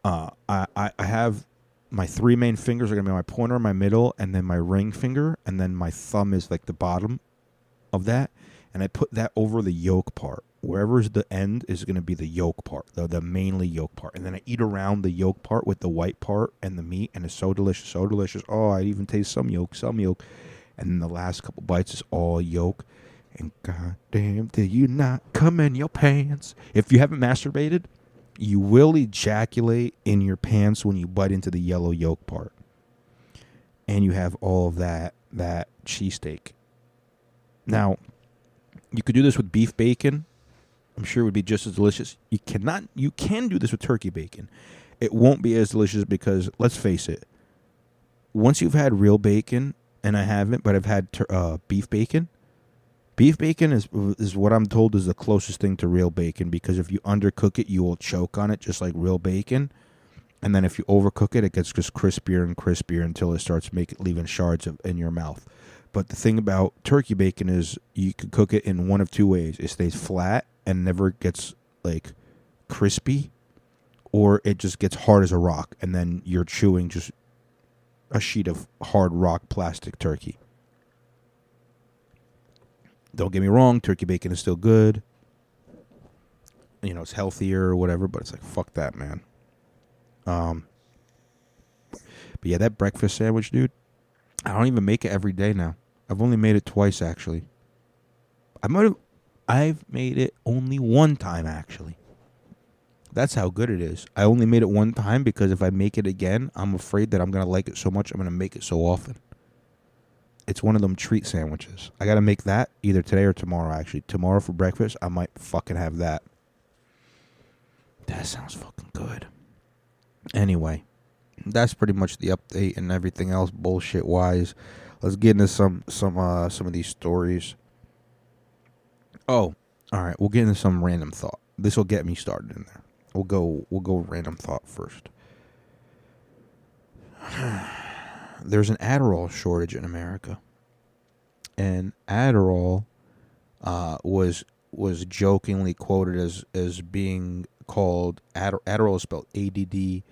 uh, I, I have my three main fingers are gonna be my pointer, my middle, and then my ring finger, and then my thumb is like the bottom of that, and I put that over the yolk part. Wherever's the end is going to be the yolk part, the, the mainly yolk part. And then I eat around the yolk part with the white part and the meat, and it's so delicious, so delicious. Oh, I even taste some yolk, some yolk. And then the last couple bites is all yolk. And goddamn, did you not come in your pants? If you haven't masturbated, you will ejaculate in your pants when you bite into the yellow yolk part. And you have all of that that cheesesteak. Now, you could do this with beef bacon. I'm sure it would be just as delicious. You cannot you can do this with turkey bacon. It won't be as delicious because let's face it. Once you've had real bacon, and I haven't, but I've had tur- uh, beef bacon. Beef bacon is is what I'm told is the closest thing to real bacon because if you undercook it, you will choke on it just like real bacon. And then if you overcook it, it gets just crispier and crispier until it starts making leaving shards of, in your mouth. But the thing about turkey bacon is you can cook it in one of two ways. It stays flat and never gets like crispy, or it just gets hard as a rock, and then you're chewing just a sheet of hard rock plastic turkey. Don't get me wrong, turkey bacon is still good. You know, it's healthier or whatever, but it's like fuck that, man. Um But yeah, that breakfast sandwich, dude, I don't even make it every day now. I've only made it twice actually. I might have I've made it only one time actually. That's how good it is. I only made it one time because if I make it again, I'm afraid that I'm going to like it so much I'm going to make it so often. It's one of them treat sandwiches. I got to make that either today or tomorrow actually. Tomorrow for breakfast, I might fucking have that. That sounds fucking good. Anyway, that's pretty much the update and everything else bullshit wise. Let's get into some some uh some of these stories. Oh, all right. We'll get into some random thought. This will get me started in there. We'll go. We'll go random thought first. There's an Adderall shortage in America, and Adderall uh, was was jokingly quoted as as being called Adder- Adderall is spelled A D D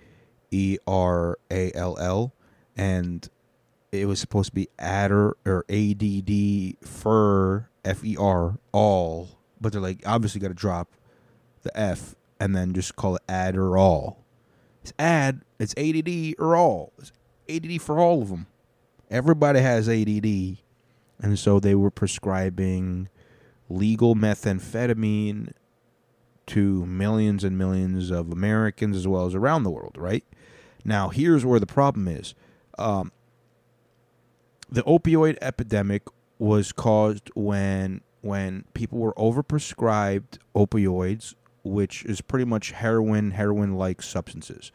E R A L L, and it was supposed to be Adder or A D D Fer F E R all, but they're like obviously got to drop the F and then just call it Adderall. It's ad. It's ADD or all. It's ADD for all of them. Everybody has ADD, and so they were prescribing legal methamphetamine to millions and millions of Americans as well as around the world. Right now, here's where the problem is. Um, the opioid epidemic was caused when when people were overprescribed opioids, which is pretty much heroin, heroin like substances.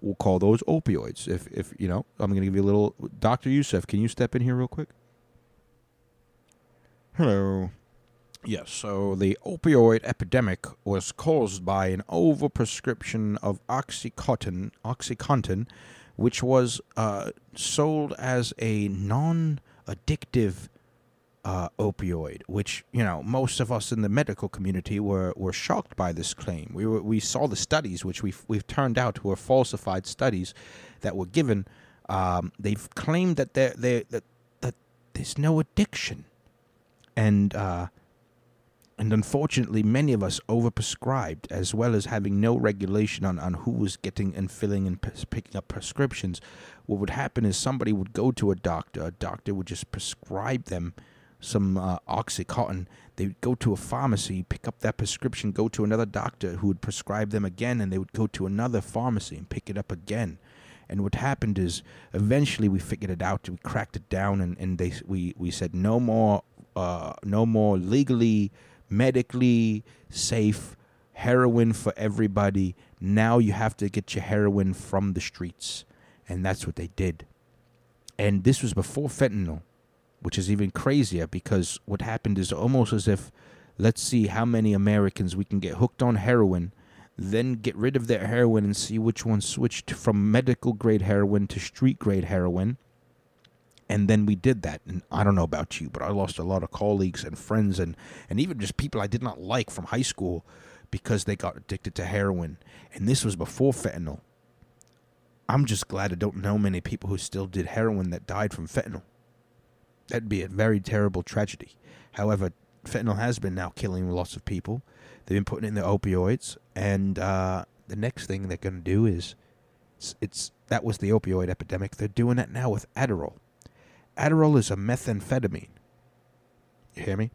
We'll call those opioids. If if you know, I'm going to give you a little. Doctor Youssef, can you step in here real quick? Hello. Yes, so the opioid epidemic was caused by an overprescription of Oxycontin, Oxycontin, which was uh, sold as a non-addictive uh, opioid, which you know most of us in the medical community were, were shocked by this claim. We were, we saw the studies, which we've we've turned out were falsified studies that were given. Um, they've claimed that there that that there's no addiction, and uh, and unfortunately, many of us overprescribed, as well as having no regulation on, on who was getting and filling and p- picking up prescriptions. What would happen is somebody would go to a doctor, a doctor would just prescribe them some uh, Oxycontin. They would go to a pharmacy, pick up that prescription, go to another doctor who would prescribe them again, and they would go to another pharmacy and pick it up again. And what happened is eventually we figured it out, we cracked it down, and, and they we, we said no more uh, no more legally medically safe heroin for everybody. Now you have to get your heroin from the streets. And that's what they did. And this was before fentanyl, which is even crazier because what happened is almost as if let's see how many Americans we can get hooked on heroin, then get rid of their heroin and see which one switched from medical grade heroin to street grade heroin and then we did that. And i don't know about you but i lost a lot of colleagues and friends and and even just people i did not like from high school because they got addicted to heroin. And this was before fentanyl. I'm just glad i don't know many people who still did heroin that died from fentanyl. That'd be a very terrible tragedy. However fentanyl has been now killing lots of people. They've been putting in the opioids. And uh, the next thing they're going to do is it's, it's that was the opioid epidemic. They're doing that now with adderall Adderall is a methamphetamine. You hear me?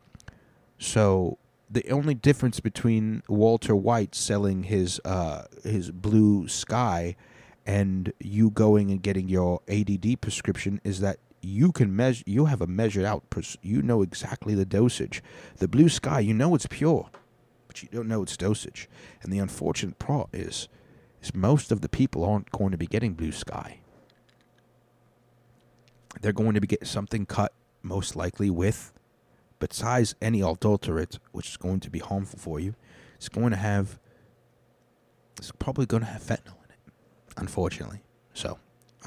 So the only difference between Walter White selling his uh, his blue sky and you going and getting your ADD prescription is that you can measure you have a measured out pres- you know exactly the dosage the blue sky you know it's pure but you don't know its dosage and the unfortunate part is is most of the people aren't going to be getting blue sky they're going to be get something cut most likely with besides any adulterate which is going to be harmful for you it's going to have it's probably going to have fentanyl in it unfortunately so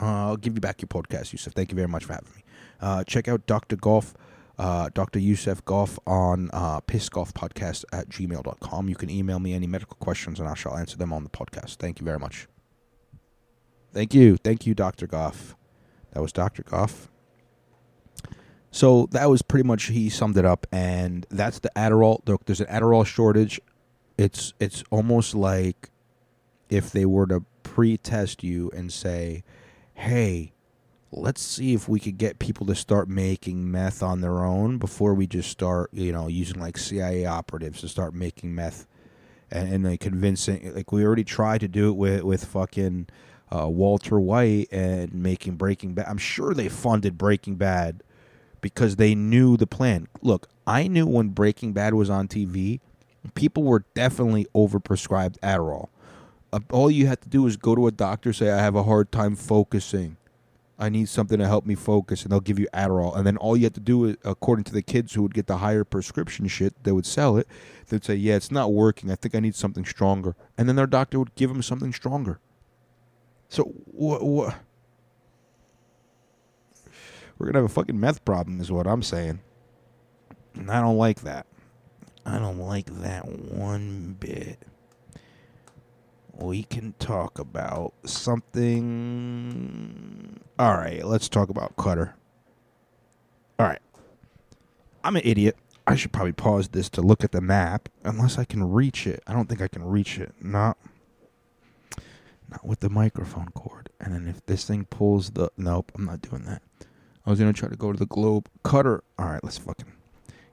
uh, i'll give you back your podcast yusuf thank you very much for having me uh, check out dr Goff uh, Dr. Yusuf Goff on uh, pissgolfpodcast at gmail.com. You can email me any medical questions and I shall answer them on the podcast. Thank you very much. Thank you. Thank you, Dr. Goff. That was Dr. Goff. So that was pretty much he summed it up, and that's the Adderall. There's an Adderall shortage. It's it's almost like if they were to pre-test you and say, "Hey, let's see if we could get people to start making meth on their own before we just start, you know, using like CIA operatives to start making meth." And, and like convincing, like we already tried to do it with with fucking uh, Walter White and making Breaking Bad. I'm sure they funded Breaking Bad because they knew the plan. Look, I knew when Breaking Bad was on TV, people were definitely overprescribed Adderall. Uh, all you had to do is go to a doctor, say, I have a hard time focusing. I need something to help me focus, and they'll give you Adderall. And then all you have to do is, according to the kids who would get the higher prescription shit, they would sell it. They'd say, Yeah, it's not working. I think I need something stronger. And then their doctor would give them something stronger. So what? Wh- We're gonna have a fucking meth problem, is what I'm saying. And I don't like that. I don't like that one bit. We can talk about something. All right, let's talk about Qatar. All right. I'm an idiot. I should probably pause this to look at the map, unless I can reach it. I don't think I can reach it. Not, not with the microphone cord. And then if this thing pulls the, nope, I'm not doing that. I was gonna try to go to the globe cutter. All right, let's fucking.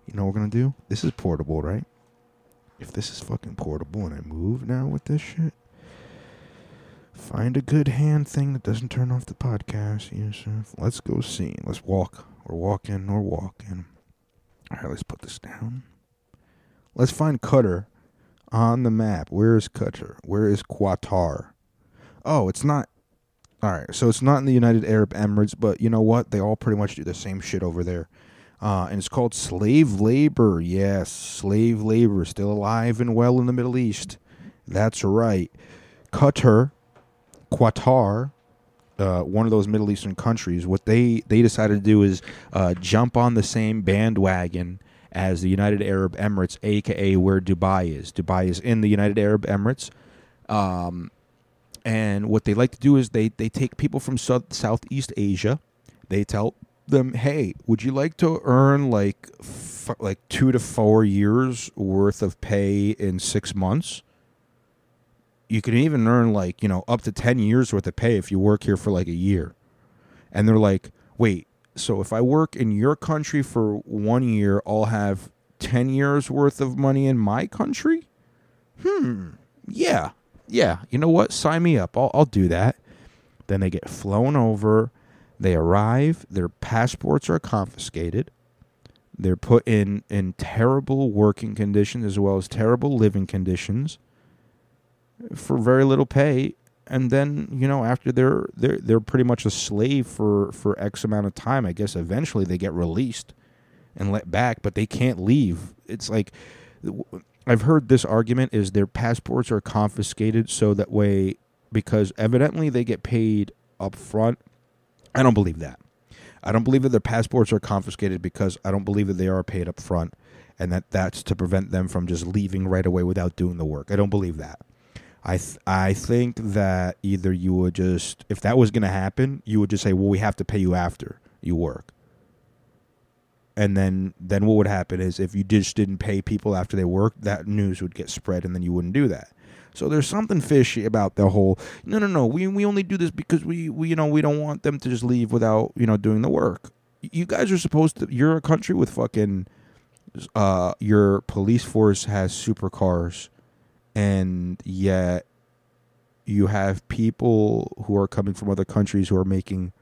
You know what we're gonna do? This is portable, right? If this is fucking portable and I move now with this shit, find a good hand thing that doesn't turn off the podcast, Yusuf. Let's go see. Let's walk. We're walking. We're walking. All right, let's put this down. Let's find Qatar on the map. Where is Qatar? Where is Qatar? Oh, it's not. All right, so it's not in the United Arab Emirates, but you know what? They all pretty much do the same shit over there. uh, and it's called slave labor. Yes, slave labor still alive and well in the Middle East. That's right. Qatar, Qatar, uh, one of those Middle Eastern countries, what they they decided to do is uh, jump on the same bandwagon as the United Arab Emirates, aka where Dubai is. Dubai is in the United Arab Emirates. Um, and what they like to do is they, they take people from South, Southeast Asia. They tell them, "Hey, would you like to earn like f- like two to four years worth of pay in six months? You can even earn like you know up to ten years worth of pay if you work here for like a year." And they're like, "Wait, so if I work in your country for one year, I'll have ten years worth of money in my country? Hmm, yeah." Yeah, you know what? Sign me up. I'll, I'll do that. Then they get flown over. They arrive. Their passports are confiscated. They're put in, in terrible working conditions as well as terrible living conditions for very little pay. And then, you know, after they're they're they're pretty much a slave for, for X amount of time, I guess eventually they get released and let back, but they can't leave. It's like I've heard this argument is their passports are confiscated so that way because evidently they get paid up front. I don't believe that. I don't believe that their passports are confiscated because I don't believe that they are paid up front and that that's to prevent them from just leaving right away without doing the work. I don't believe that. I th- I think that either you would just if that was going to happen, you would just say, "Well, we have to pay you after you work." And then then what would happen is if you just didn't pay people after they worked, that news would get spread, and then you wouldn't do that. So there's something fishy about the whole. No, no, no. We we only do this because we we you know we don't want them to just leave without you know doing the work. You guys are supposed to. You're a country with fucking. Uh, your police force has supercars, and yet you have people who are coming from other countries who are making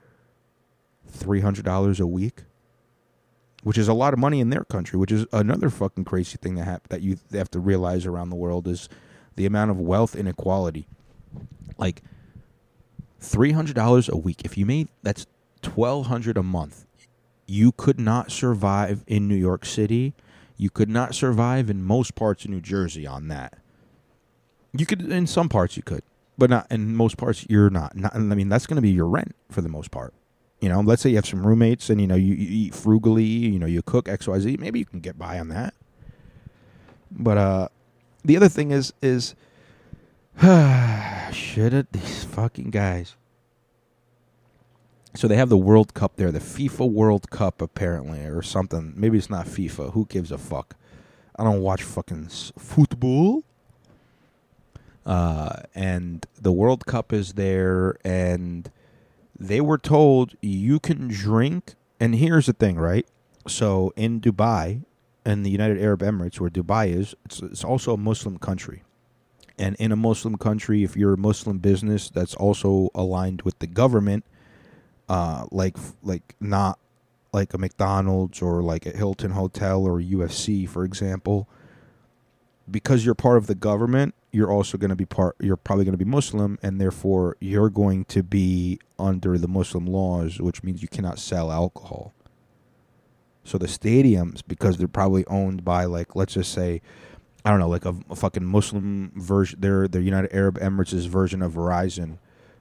three hundred dollars a week which is a lot of money in their country, which is another fucking crazy thing that hap- that you have to realize around the world is the amount of wealth inequality. Like three hundred dollars a week. If you made that's twelve hundred a month, you could not survive in New York City. You could not survive in most parts of New Jersey on that. You could in some parts you could, but not in most parts you're not. Not I mean that's going to be your rent for the most part. You know, let's say you have some roommates and you know you, you eat frugally, you know, you cook X Y Z. Maybe you can get by on that. But uh, the other thing is is should have these fucking guys. So they have the World Cup there, the FIFA World Cup apparently, or something. Maybe it's not FIFA. Who gives a fuck? I don't watch fucking football. Uh, and the World Cup is there, and they were told you can drink. And here's the thing, right? So in Dubai, in the United Arab Emirates, where Dubai is, it's, it's also a Muslim country. And in a Muslim country, if you're a Muslim business that's also aligned with the government, uh, like like not like a McDonald's or like a Hilton Hotel or UFC, for example, because you're part of the government, you're also going to be part you're probably going to be muslim and therefore you're going to be under the muslim laws which means you cannot sell alcohol. So the stadiums because they're probably owned by like let's just say i don't know like a, a fucking muslim version their their united arab emirates' version of verizon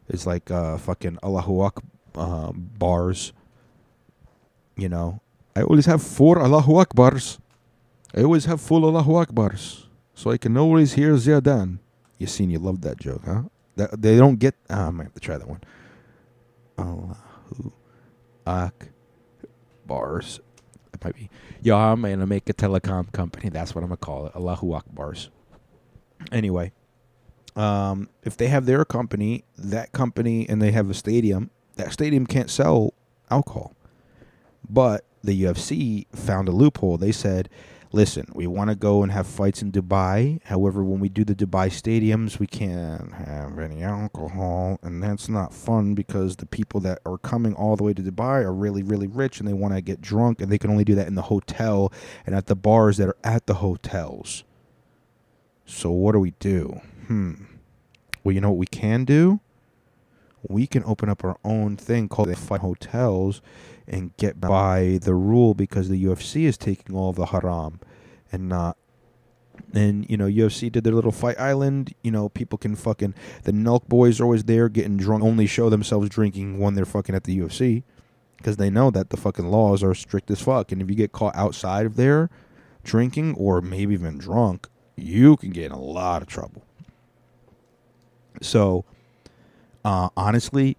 is like uh fucking allahu akbar uh, bars you know? I always have four allahu akbars. I always have full allahu akbars so I can always hear Ziadan. You seen you love that joke, huh? That they don't get. Oh, I might have to try that one. Allahu Ak bars. It might be. Yo, I'm gonna make a telecom company. That's what I'm gonna call it. Allahu Akbars. Anyway, um, if they have their company, that company, and they have a stadium, that stadium can't sell alcohol. But the UFC found a loophole. They said listen, we want to go and have fights in Dubai. However, when we do the Dubai stadiums, we can't have any alcohol, and that's not fun because the people that are coming all the way to Dubai are really, really rich and they want to get drunk, and they can only do that in the hotel and at the bars that are at the hotels. So, what do we do? Hmm. Well, you know what we can do? We can open up our own thing called the Fight Hotels and get by the rule because the UFC is taking all the haram and not and you know UFC did their little fight island. You know people can fucking the Nelk boys are always there getting drunk. Only show themselves drinking when they're fucking at the UFC because they know that the fucking laws are strict as fuck. And if you get caught outside of there drinking or maybe even drunk, you can get in a lot of trouble. So, uh, honestly,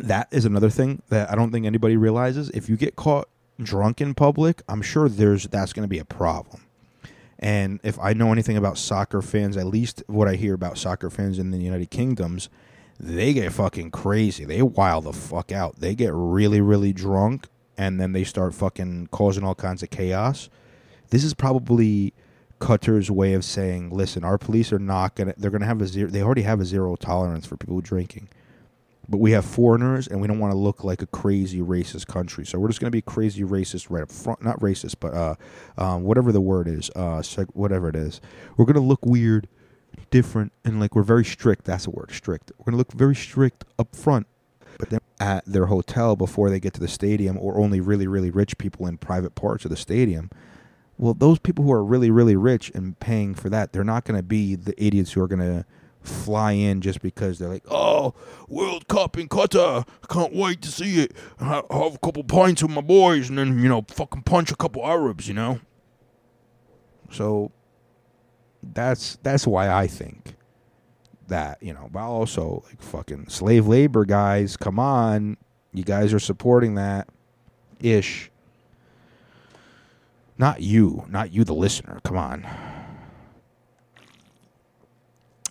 that is another thing that I don't think anybody realizes. If you get caught drunk in public, I'm sure there's that's going to be a problem. And if I know anything about soccer fans, at least what I hear about soccer fans in the United Kingdoms, they get fucking crazy. They wild the fuck out. They get really, really drunk and then they start fucking causing all kinds of chaos. This is probably Qatar's way of saying, listen, our police are not gonna they're gonna have a zero they already have a zero tolerance for people drinking. But we have foreigners and we don't want to look like a crazy racist country. So we're just gonna be crazy racist right up front not racist, but uh um, whatever the word is, uh whatever it is. We're gonna look weird, different, and like we're very strict, that's the word, strict. We're gonna look very strict up front. But then at their hotel before they get to the stadium or only really, really rich people in private parts of the stadium, well, those people who are really, really rich and paying for that, they're not going to be the idiots who are going to fly in just because they're like, oh, World Cup in Qatar. I Can't wait to see it. Ha- Have a couple pints with my boys and then, you know, fucking punch a couple Arabs, you know? So that's that's why I think that, you know, but also like fucking slave labor guys, come on. You guys are supporting that ish. Not you, not you, the listener. Come on.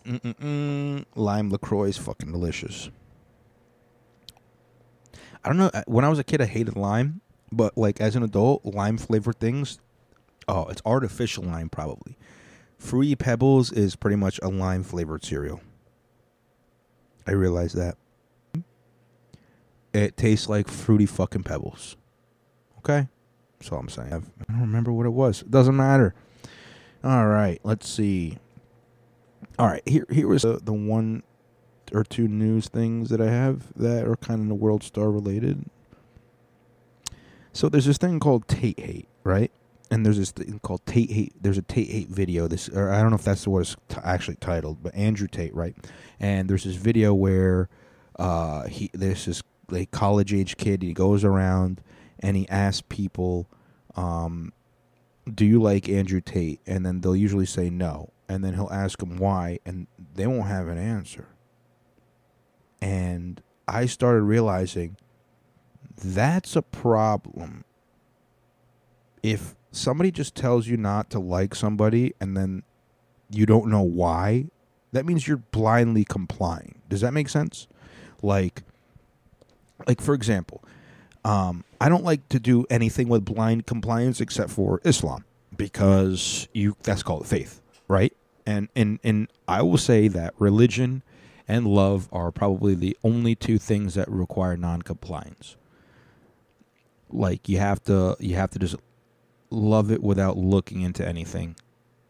Mm-mm-mm. Lime LaCroix is fucking delicious. I don't know. When I was a kid, I hated lime, but like as an adult, lime flavored things. Oh, it's artificial lime, probably. Fruity Pebbles is pretty much a lime flavored cereal. I realize that. It tastes like fruity fucking pebbles. Okay? That's all I'm saying. I've, I don't remember what it was. It doesn't matter. All right, let's see. All right, here here was the, the one or two news things that I have that are kind of the World Star related. So there's this thing called Tate Hate, right? And there's this thing called Tate Hate. There's a Tate Hate video. This, or I don't know if that's what it's t- actually titled, but Andrew Tate, right? And there's this video where uh, he there's this like college age kid. He goes around and he asks people, um, "Do you like Andrew Tate?" And then they'll usually say no, and then he'll ask them why, and they won't have an answer. And I started realizing that's a problem. If somebody just tells you not to like somebody and then you don't know why, that means you're blindly complying. Does that make sense? Like like for example, um, I don't like to do anything with blind compliance except for Islam because you that's called faith, right? And and and I will say that religion and love are probably the only two things that require non-compliance. Like you have to you have to just love it without looking into anything.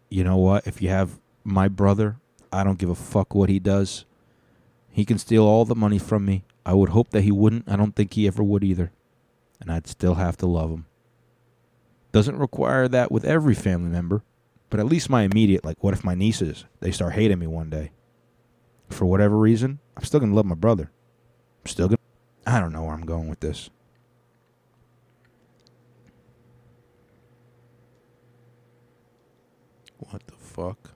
You know what? If you have my brother, I don't give a fuck what he does. He can steal all the money from me. I would hope that he wouldn't. I don't think he ever would either. And I'd still have to love him. Doesn't require that with every family member, but at least my immediate, like, what if my nieces, they start hating me one day? For whatever reason, I'm still going to love my brother. I'm still going to. I don't know where I'm going with this. What the fuck?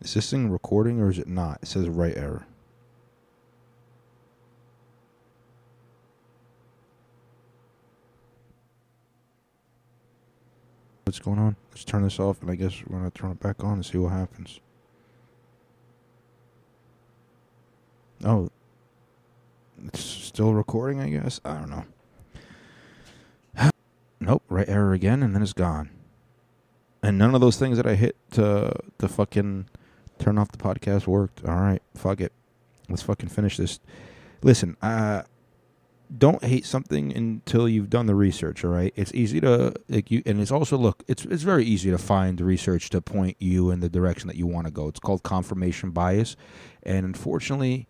Is this thing recording or is it not? It says right error. What's going on? Let's turn this off and I guess we're going to turn it back on and see what happens. Oh. It's still recording, I guess? I don't know. Nope, right error again, and then it's gone. And none of those things that I hit to to fucking turn off the podcast worked. All right, fuck it. Let's fucking finish this. Listen, uh, don't hate something until you've done the research. All right, it's easy to like you, and it's also look, it's it's very easy to find research to point you in the direction that you want to go. It's called confirmation bias, and unfortunately,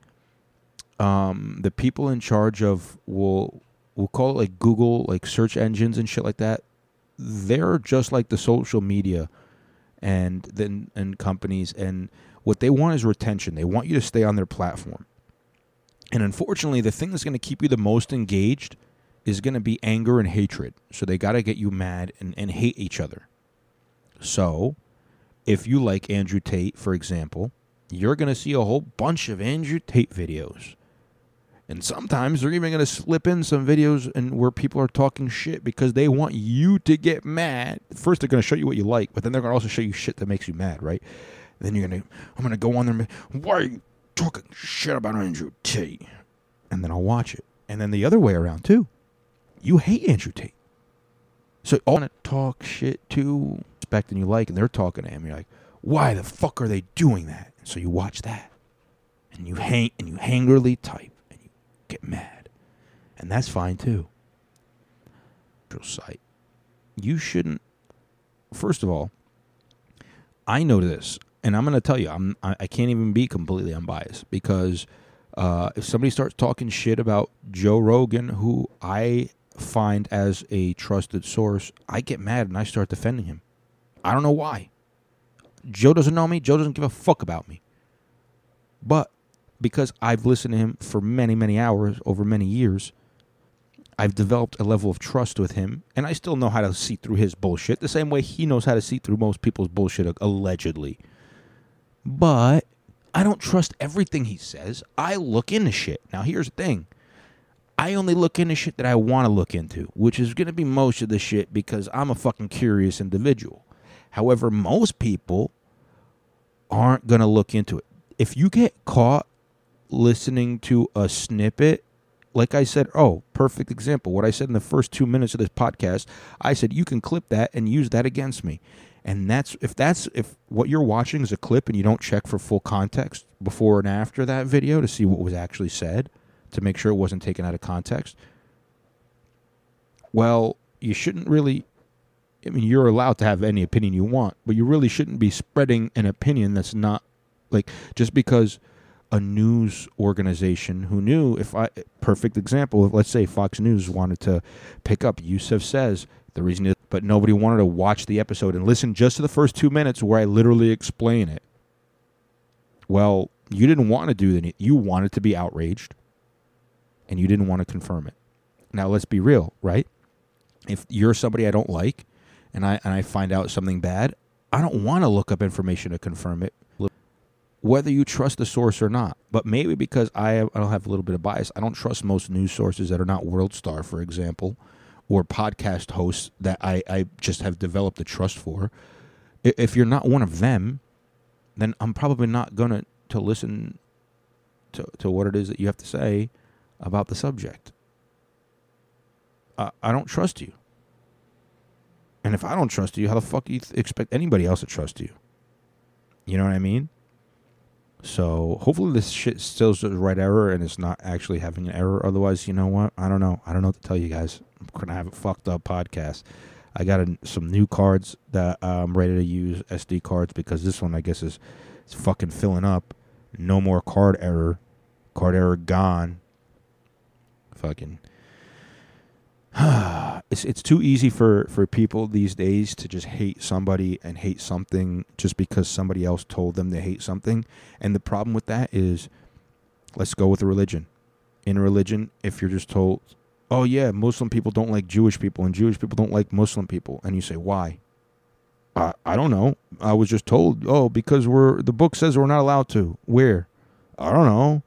um, the people in charge of will we'll call it like Google, like search engines and shit like that. They're just like the social media and then and companies and what they want is retention. They want you to stay on their platform. And unfortunately, the thing that's going to keep you the most engaged is going to be anger and hatred. So they got to get you mad and, and hate each other. So if you like Andrew Tate, for example, you're going to see a whole bunch of Andrew Tate videos. And sometimes they're even going to slip in some videos and where people are talking shit because they want you to get mad. First, they're going to show you what you like, but then they're going to also show you shit that makes you mad, right? then you're going to, I'm going to go on there and, why talking shit about Andrew Tate? And then I'll watch it. And then the other way around, too. You hate Andrew Tate. So all want to talk shit to, respect and you like, and they're talking to him. You're like, why the fuck are they doing that? And so you watch that. And you hang and you hangerly type and you get mad. And that's fine too. Site. You shouldn't first of all, I know this, and I'm going to tell you, I'm I, can't even be completely unbiased because uh, if somebody starts talking shit about Joe Rogan, who I find as a trusted source, I get mad and I start defending him. I don't know why. Joe doesn't know me. Joe doesn't give a fuck about me. But because I've listened to him for many, many hours over many years, I've developed a level of trust with him, and I still know how to see through his bullshit the same way he knows how to see through most people's bullshit, allegedly. But I don't trust everything he says. I look into shit. Now, here's the thing I only look into shit that I want to look into, which is going to be most of the shit because I'm a fucking curious individual. However, most people aren't going to look into it. If you get caught listening to a snippet like I said, oh, perfect example. What I said in the first two minutes of this podcast, I said you can clip that and use that against me. And that's if that's if what you're watching is a clip and you don't check for full context before and after that video to see what was actually said, to make sure it wasn't taken out of context. Well, you shouldn't really I mean, you're allowed to have any opinion you want, but you really shouldn't be spreading an opinion that's not like just because a news organization who knew if I perfect example, let's say Fox News wanted to pick up Yusuf says the reason but nobody wanted to watch the episode and listen just to the first 2 minutes where I literally explain it. Well, you didn't want to do that. You wanted to be outraged and you didn't want to confirm it. Now let's be real, right? If you're somebody I don't like and I and I find out something bad, I don't want to look up information to confirm it whether you trust the source or not. But maybe because I have, I don't have a little bit of bias, I don't trust most news sources that are not World Star, for example, or podcast hosts that I, I just have developed a trust for. If you're not one of them, then I'm probably not gonna to listen to to what it is that you have to say about the subject. I, I don't trust you. And if I don't trust you, how the fuck do you th- expect anybody else to trust you? You know what I mean? So hopefully this shit still the right error and it's not actually having an error. Otherwise, you know what? I don't know. I don't know what to tell you guys. I'm gonna have a fucked up podcast. I got a, some new cards that I'm ready to use SD cards because this one I guess is fucking filling up. No more card error. Card error gone. Fucking it's it's too easy for for people these days to just hate somebody and hate something just because somebody else told them to hate something. And the problem with that is, let's go with religion. In religion, if you're just told, "Oh yeah, Muslim people don't like Jewish people, and Jewish people don't like Muslim people," and you say, "Why?" I I don't know. I was just told, "Oh, because we're the book says we're not allowed to." Where? I don't know.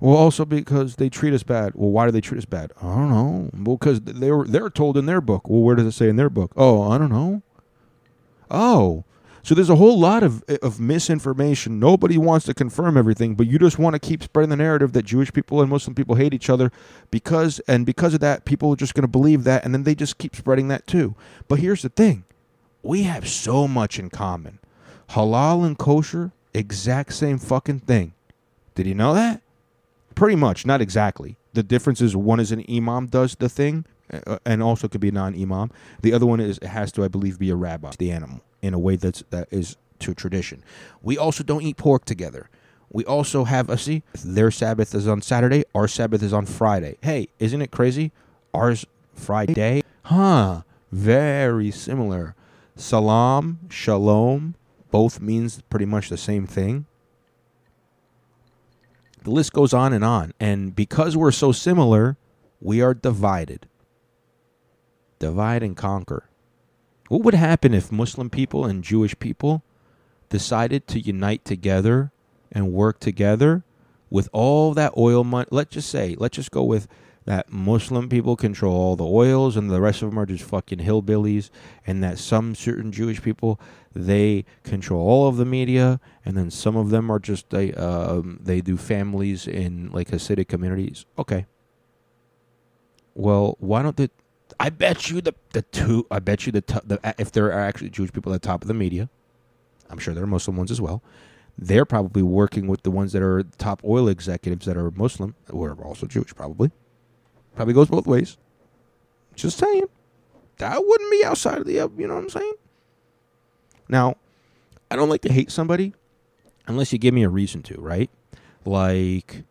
Well, also because they treat us bad. Well, why do they treat us bad? I don't know. Well, because they were they're told in their book. Well, where does it say in their book? Oh, I don't know. Oh, so there's a whole lot of of misinformation. Nobody wants to confirm everything, but you just want to keep spreading the narrative that Jewish people and Muslim people hate each other because and because of that, people are just going to believe that, and then they just keep spreading that too. But here's the thing: we have so much in common. Halal and kosher, exact same fucking thing. Did you know that? Pretty much, not exactly. the difference is one is an imam does the thing, uh, and also could be a non-imam. The other one is it has to, I believe, be a rabbi, the animal, in a way that's that is to tradition. We also don't eat pork together. We also have a see their Sabbath is on Saturday, our Sabbath is on Friday. Hey, isn't it crazy? Ours Friday, huh? Very similar. Salam, shalom, both means pretty much the same thing. The list goes on and on. And because we're so similar, we are divided. Divide and conquer. What would happen if Muslim people and Jewish people decided to unite together and work together with all that oil money? Let's just say, let's just go with that Muslim people control all the oils and the rest of them are just fucking hillbillies, and that some certain Jewish people they control all of the media, and then some of them are just they um, they do families in like Hasidic communities. Okay. Well, why don't the I bet you the the two I bet you the, t- the if there are actually Jewish people at the top of the media, I'm sure there are Muslim ones as well. They're probably working with the ones that are top oil executives that are Muslim, who are also Jewish, probably. Probably goes both ways. Just saying. That wouldn't be outside of the, you know what I'm saying? Now, I don't like to hate somebody unless you give me a reason to, right? Like,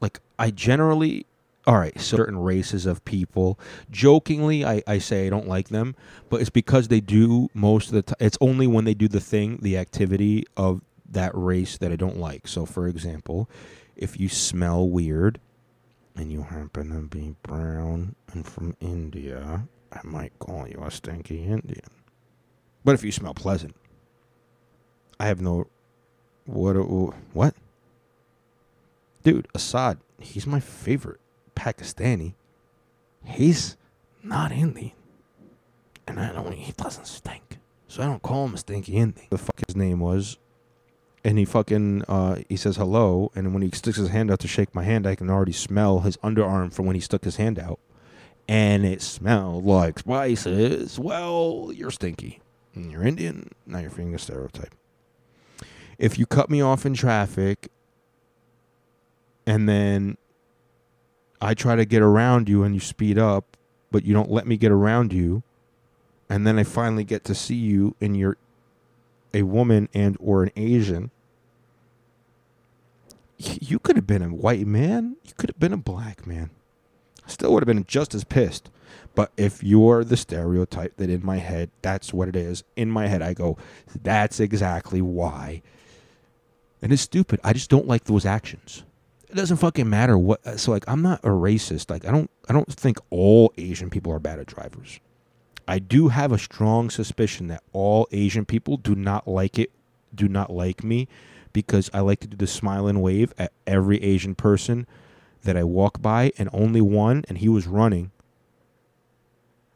like I generally, all right, so certain races of people. Jokingly, I, I say I don't like them, but it's because they do most of the time. It's only when they do the thing, the activity of that race that I don't like. So, for example, if you smell weird, and you happen to be brown and from India, I might call you a stinky Indian. But if you smell pleasant, I have no. What? What? Dude, Assad, he's my favorite Pakistani. He's not Indian. And I don't, he doesn't stink. So I don't call him a stinky Indian. The fuck his name was and he fucking uh, he says hello, and when he sticks his hand out to shake my hand, I can already smell his underarm from when he stuck his hand out, and it smelled like spices. Well, you're stinky. And you're Indian. Now you're feeling a stereotype. If you cut me off in traffic, and then I try to get around you and you speed up, but you don't let me get around you, and then I finally get to see you and you're a woman and or an Asian, you could have been a white man. You could have been a black man. I still would have been just as pissed. But if you're the stereotype that in my head, that's what it is. In my head, I go, that's exactly why. And it's stupid. I just don't like those actions. It doesn't fucking matter what. Uh, so like, I'm not a racist. Like, I don't. I don't think all Asian people are bad at drivers. I do have a strong suspicion that all Asian people do not like it, do not like me, because I like to do the smile and wave at every Asian person that I walk by, and only one, and he was running,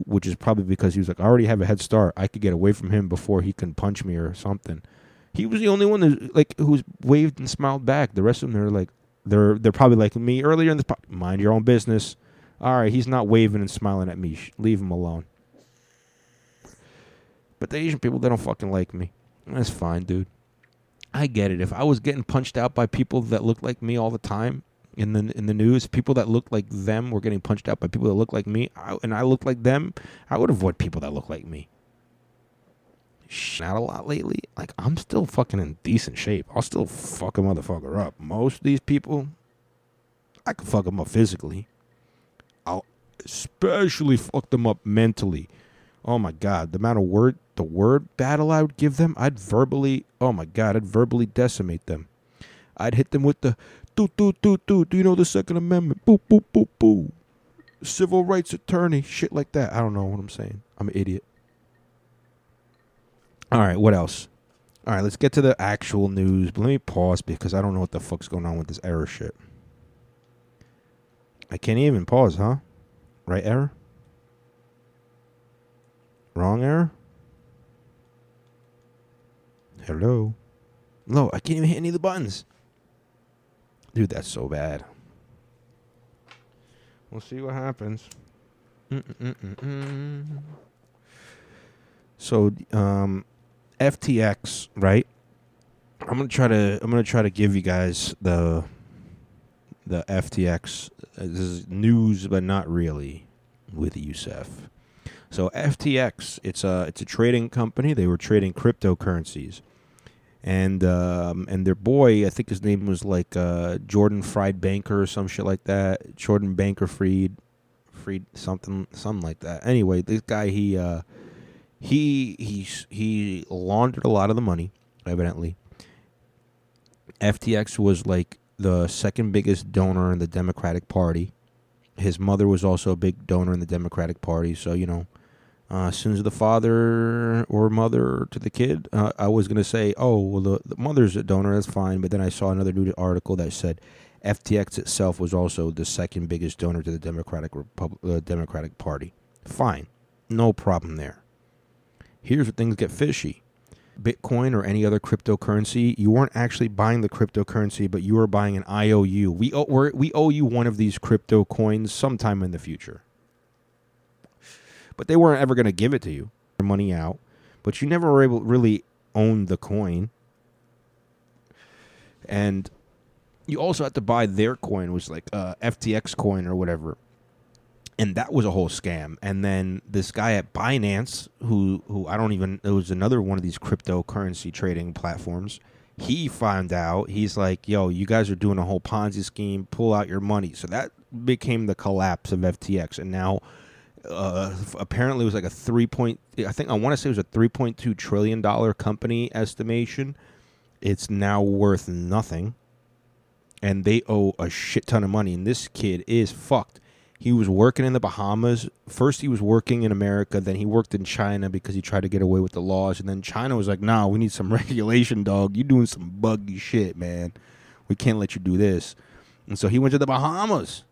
which is probably because he was like, I already have a head start. I could get away from him before he can punch me or something. He was the only one that like who's waved and smiled back. The rest of them, they're like, they're they're probably like me earlier in the mind your own business. All right, he's not waving and smiling at me. Leave him alone. But the Asian people, they don't fucking like me. That's fine, dude. I get it. If I was getting punched out by people that looked like me all the time in the in the news, people that looked like them were getting punched out by people that looked like me, I, and I looked like them, I would avoid people that look like me. Not a lot lately. Like I'm still fucking in decent shape. I'll still fuck a motherfucker up. Most of these people, I can fuck them up physically. I'll especially fuck them up mentally. Oh my god, the amount of word the word battle I would give them, I'd verbally, oh my God, I'd verbally decimate them. I'd hit them with the do do do do. Do you know the Second Amendment? Boo boo boo boo. Civil rights attorney, shit like that. I don't know what I'm saying. I'm an idiot. All right, what else? All right, let's get to the actual news. But let me pause because I don't know what the fuck's going on with this error shit. I can't even pause, huh? Right error? Wrong error? Hello? No, I can't even hit any of the buttons. Dude, that's so bad. We'll see what happens. Mm-mm-mm-mm. So, um, FTX, right? I'm gonna try to I'm gonna try to give you guys the the FTX. This is news, but not really, with Yusuf. So FTX, it's a it's a trading company. They were trading cryptocurrencies, and um, and their boy, I think his name was like uh, Jordan Fried Banker or some shit like that. Jordan Banker Fried, Fried something something like that. Anyway, this guy he uh, he he he laundered a lot of the money, evidently. FTX was like the second biggest donor in the Democratic Party. His mother was also a big donor in the Democratic Party. So you know, uh, as soon as the father or mother to the kid, uh, I was gonna say, oh, well, the, the mother's a donor. That's fine. But then I saw another news article that said FTX itself was also the second biggest donor to the Democratic uh, Democratic Party. Fine, no problem there. Here's where things get fishy. Bitcoin or any other cryptocurrency, you weren't actually buying the cryptocurrency, but you were buying an IOU. We owe, we owe you one of these crypto coins sometime in the future. But they weren't ever going to give it to you, money out. But you never were able to really own the coin. And you also had to buy their coin, which was like uh, FTX coin or whatever and that was a whole scam. And then this guy at Binance, who who I don't even it was another one of these cryptocurrency trading platforms. He found out. He's like, "Yo, you guys are doing a whole Ponzi scheme. Pull out your money." So that became the collapse of FTX, and now. Uh, apparently, it was like a three point. I think I want to say it was a three point two trillion dollar company estimation. It's now worth nothing, and they owe a shit ton of money. And this kid is fucked. He was working in the Bahamas. First, he was working in America. Then he worked in China because he tried to get away with the laws. And then China was like, "Nah, we need some regulation, dog. You're doing some buggy shit, man. We can't let you do this." And so he went to the Bahamas.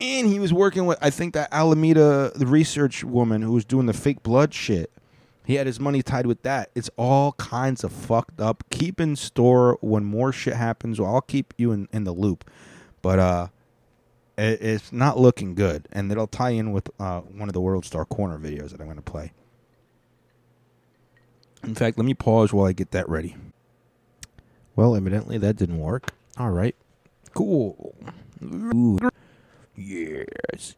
And he was working with, I think, that Alameda the research woman who was doing the fake blood shit. He had his money tied with that. It's all kinds of fucked up. Keep in store when more shit happens. Well, I'll keep you in, in the loop. But uh it's not looking good, and it'll tie in with uh, one of the World Star Corner videos that I'm going to play. In fact, let me pause while I get that ready. Well, evidently that didn't work. All right, cool. Ooh. Yes,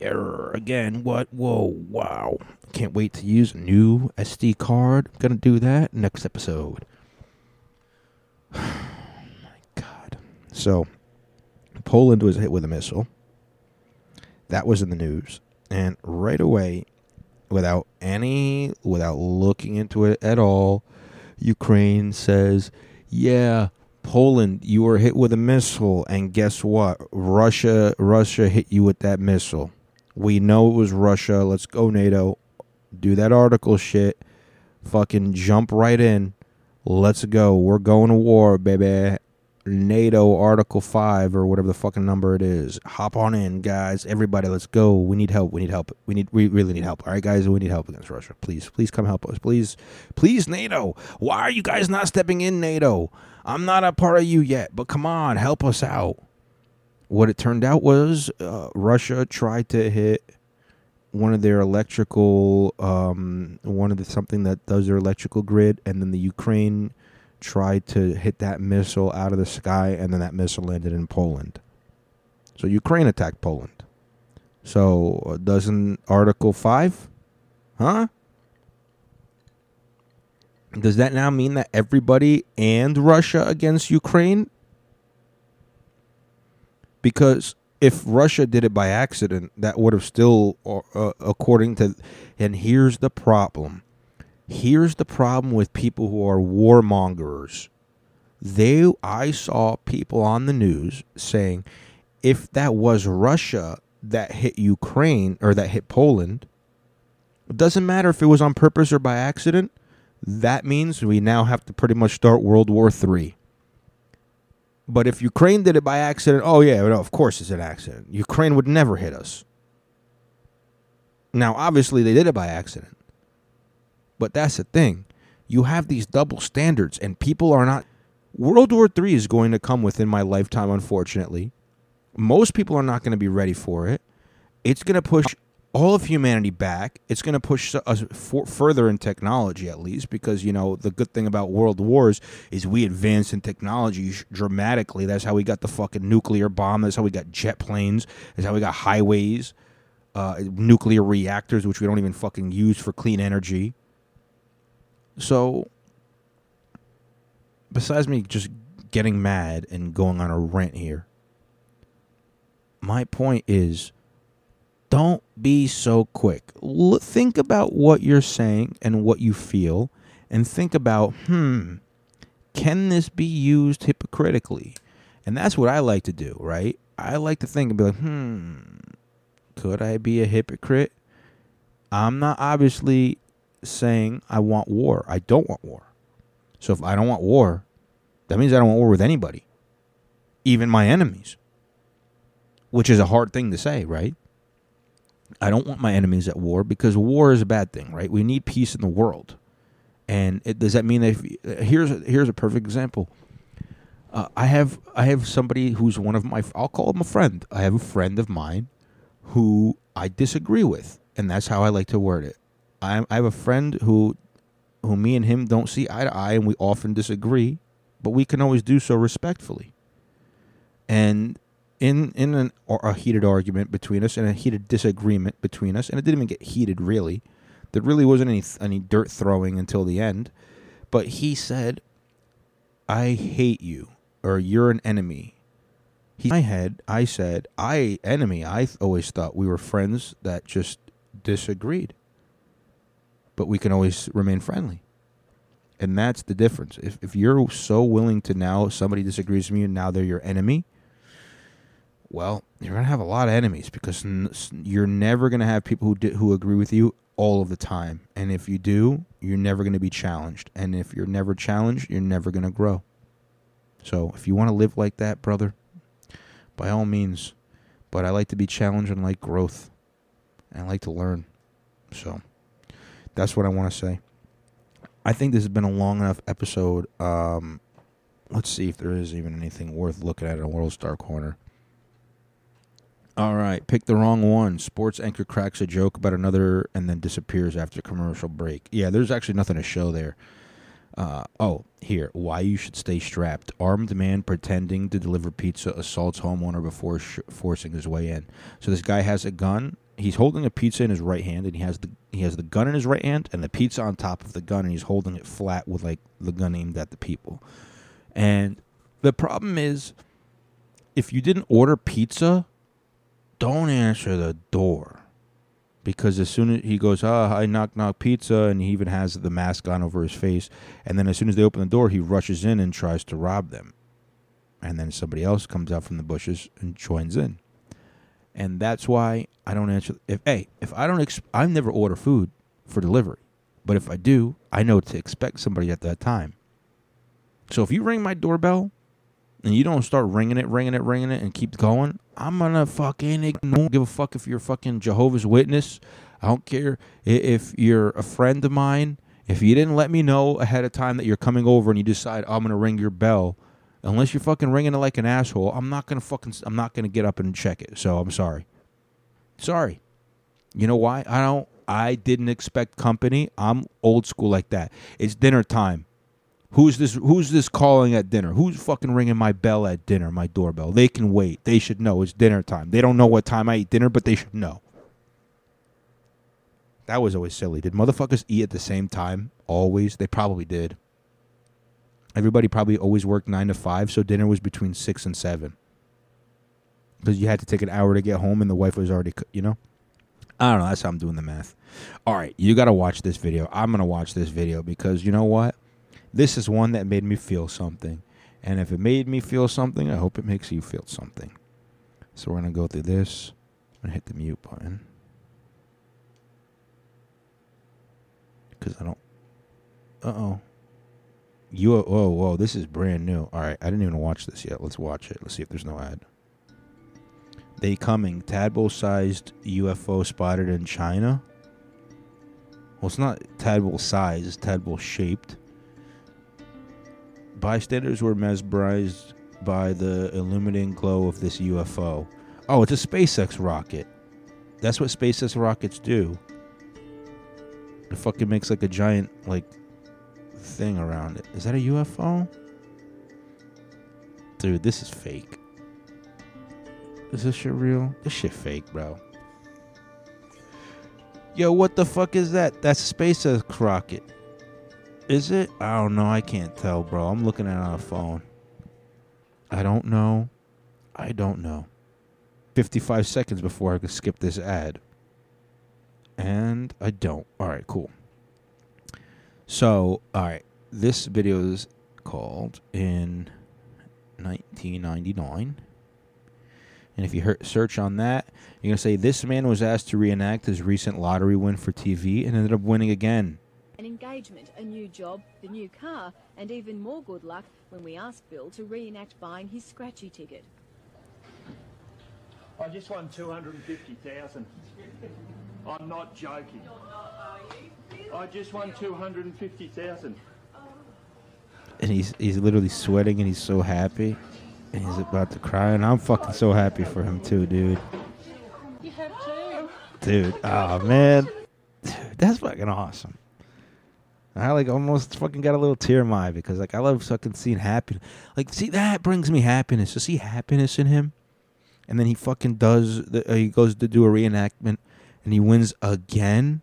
error again. What? Whoa, wow! Can't wait to use a new SD card. Gonna do that next episode. My God. So, Poland was hit with a missile. That was in the news. And right away, without any, without looking into it at all, Ukraine says, yeah, Poland, you were hit with a missile. And guess what? Russia, Russia hit you with that missile. We know it was Russia. Let's go, NATO. Do that article shit. Fucking jump right in. Let's go. We're going to war, baby. NATO Article 5 or whatever the fucking number it is. Hop on in, guys. Everybody, let's go. We need help. We need help. We need we really need help. All right, guys, we need help against Russia. Please, please come help us. Please. Please NATO. Why are you guys not stepping in NATO? I'm not a part of you yet, but come on, help us out. What it turned out was uh, Russia tried to hit one of their electrical um one of the something that does their electrical grid and then the Ukraine tried to hit that missile out of the sky, and then that missile landed in Poland. So Ukraine attacked Poland. So uh, doesn't Article Five, huh? Does that now mean that everybody and Russia against Ukraine? Because if Russia did it by accident, that would have still, uh, according to, and here's the problem Here's the problem with people who are warmongers. They I saw people on the news saying if that was Russia that hit Ukraine or that hit Poland, it doesn't matter if it was on purpose or by accident. That means we now have to pretty much start World War III. But if Ukraine did it by accident, oh yeah, no, of course it's an accident. Ukraine would never hit us. Now, obviously, they did it by accident. But that's the thing. You have these double standards, and people are not. World War III is going to come within my lifetime, unfortunately. Most people are not going to be ready for it. It's going to push all of humanity back. It's going to push us for, further in technology, at least, because you know the good thing about world wars is we advance in technology dramatically. That's how we got the fucking nuclear bomb. That's how we got jet planes. That's how we got highways, uh, nuclear reactors, which we don't even fucking use for clean energy. So, besides me just getting mad and going on a rant here, my point is don't be so quick. L- think about what you're saying and what you feel, and think about, hmm, can this be used hypocritically? And that's what I like to do, right? I like to think and be like, hmm, could I be a hypocrite? I'm not obviously saying I want war. I don't want war. So if I don't want war, that means I don't want war with anybody, even my enemies, which is a hard thing to say, right? I don't want my enemies at war because war is a bad thing, right? We need peace in the world. And it, does that mean that if, here's a, here's a perfect example. Uh, I have I have somebody who's one of my I'll call him a friend. I have a friend of mine who I disagree with, and that's how I like to word it. I, I have a friend who who me and him don't see eye to eye, and we often disagree, but we can always do so respectfully. And in in an, a heated argument between us and a heated disagreement between us, and it didn't even get heated really. There really wasn't any any dirt throwing until the end, but he said, "I hate you," or "You're an enemy." He, in my head, I said, "I enemy." I always thought we were friends that just disagreed, but we can always remain friendly. And that's the difference. If if you're so willing to now somebody disagrees with you, now they're your enemy well, you're going to have a lot of enemies because you're never going to have people who di- who agree with you all of the time. And if you do, you're never going to be challenged. And if you're never challenged, you're never going to grow. So, if you want to live like that, brother, by all means. But I like to be challenged and like growth. And I like to learn. So, that's what I want to say. I think this has been a long enough episode. Um, let's see if there is even anything worth looking at in World Star Corner. All right, pick the wrong one. Sports anchor cracks a joke about another and then disappears after commercial break. Yeah, there's actually nothing to show there. Uh, oh, here. Why you should stay strapped. Armed man pretending to deliver pizza assaults homeowner before sh- forcing his way in. So this guy has a gun. He's holding a pizza in his right hand, and he has the he has the gun in his right hand and the pizza on top of the gun, and he's holding it flat with like the gun aimed at the people. And the problem is, if you didn't order pizza don't answer the door. Because as soon as he goes, ah, I knock knock pizza, and he even has the mask on over his face, and then as soon as they open the door, he rushes in and tries to rob them, and then somebody else comes out from the bushes and joins in, and that's why I don't answer. If hey, if I don't, ex- I never order food for delivery, but if I do, I know to expect somebody at that time. So if you ring my doorbell and you don't start ringing it, ringing it, ringing it, and keep going, I'm gonna fucking ignore. Give a fuck if you're fucking Jehovah's Witness. I don't care if you're a friend of mine. If you didn't let me know ahead of time that you're coming over and you decide I'm gonna ring your bell, unless you're fucking ringing it like an asshole, I'm not gonna fucking. I'm not gonna get up and check it. So I'm sorry. Sorry. You know why? I don't. I didn't expect company. I'm old school like that. It's dinner time. Who's this? Who's this calling at dinner? Who's fucking ringing my bell at dinner? My doorbell. They can wait. They should know it's dinner time. They don't know what time I eat dinner, but they should know. That was always silly. Did motherfuckers eat at the same time? Always. They probably did. Everybody probably always worked nine to five, so dinner was between six and seven. Because you had to take an hour to get home, and the wife was already, you know. I don't know. That's how I'm doing the math. All right, you got to watch this video. I'm gonna watch this video because you know what? This is one that made me feel something. And if it made me feel something, I hope it makes you feel something. So we're to go through this and hit the mute button. Because I don't. Uh oh. You. Whoa, whoa. This is brand new. All right. I didn't even watch this yet. Let's watch it. Let's see if there's no ad. They coming. Tadpole sized UFO spotted in China. Well, it's not tadpole size, it's tadpole shaped. Bystanders were mesmerized by the illuminating glow of this UFO. Oh, it's a SpaceX rocket. That's what SpaceX rockets do. It fucking makes like a giant like thing around it. Is that a UFO? Dude, this is fake. Is this shit real? This shit fake, bro. Yo, what the fuck is that? That's a SpaceX rocket. Is it? I don't know. I can't tell, bro. I'm looking at it on a phone. I don't know. I don't know. 55 seconds before I can skip this ad. And I don't. All right, cool. So, all right. This video is called in 1999. And if you hear, search on that, you're going to say this man was asked to reenact his recent lottery win for TV and ended up winning again. An engagement, a new job, the new car, and even more good luck when we asked Bill to reenact buying his scratchy ticket. I just won 250,000. I'm not joking. I just won 250,000. And he's he's literally sweating and he's so happy. And he's about to cry and I'm fucking so happy for him too, dude. You have too. Dude, oh man. Dude, that's fucking awesome. I like almost fucking got a little tear in my eye because like I love fucking seeing happiness. Like, see that brings me happiness to see happiness in him, and then he fucking does. The, uh, he goes to do a reenactment, and he wins again.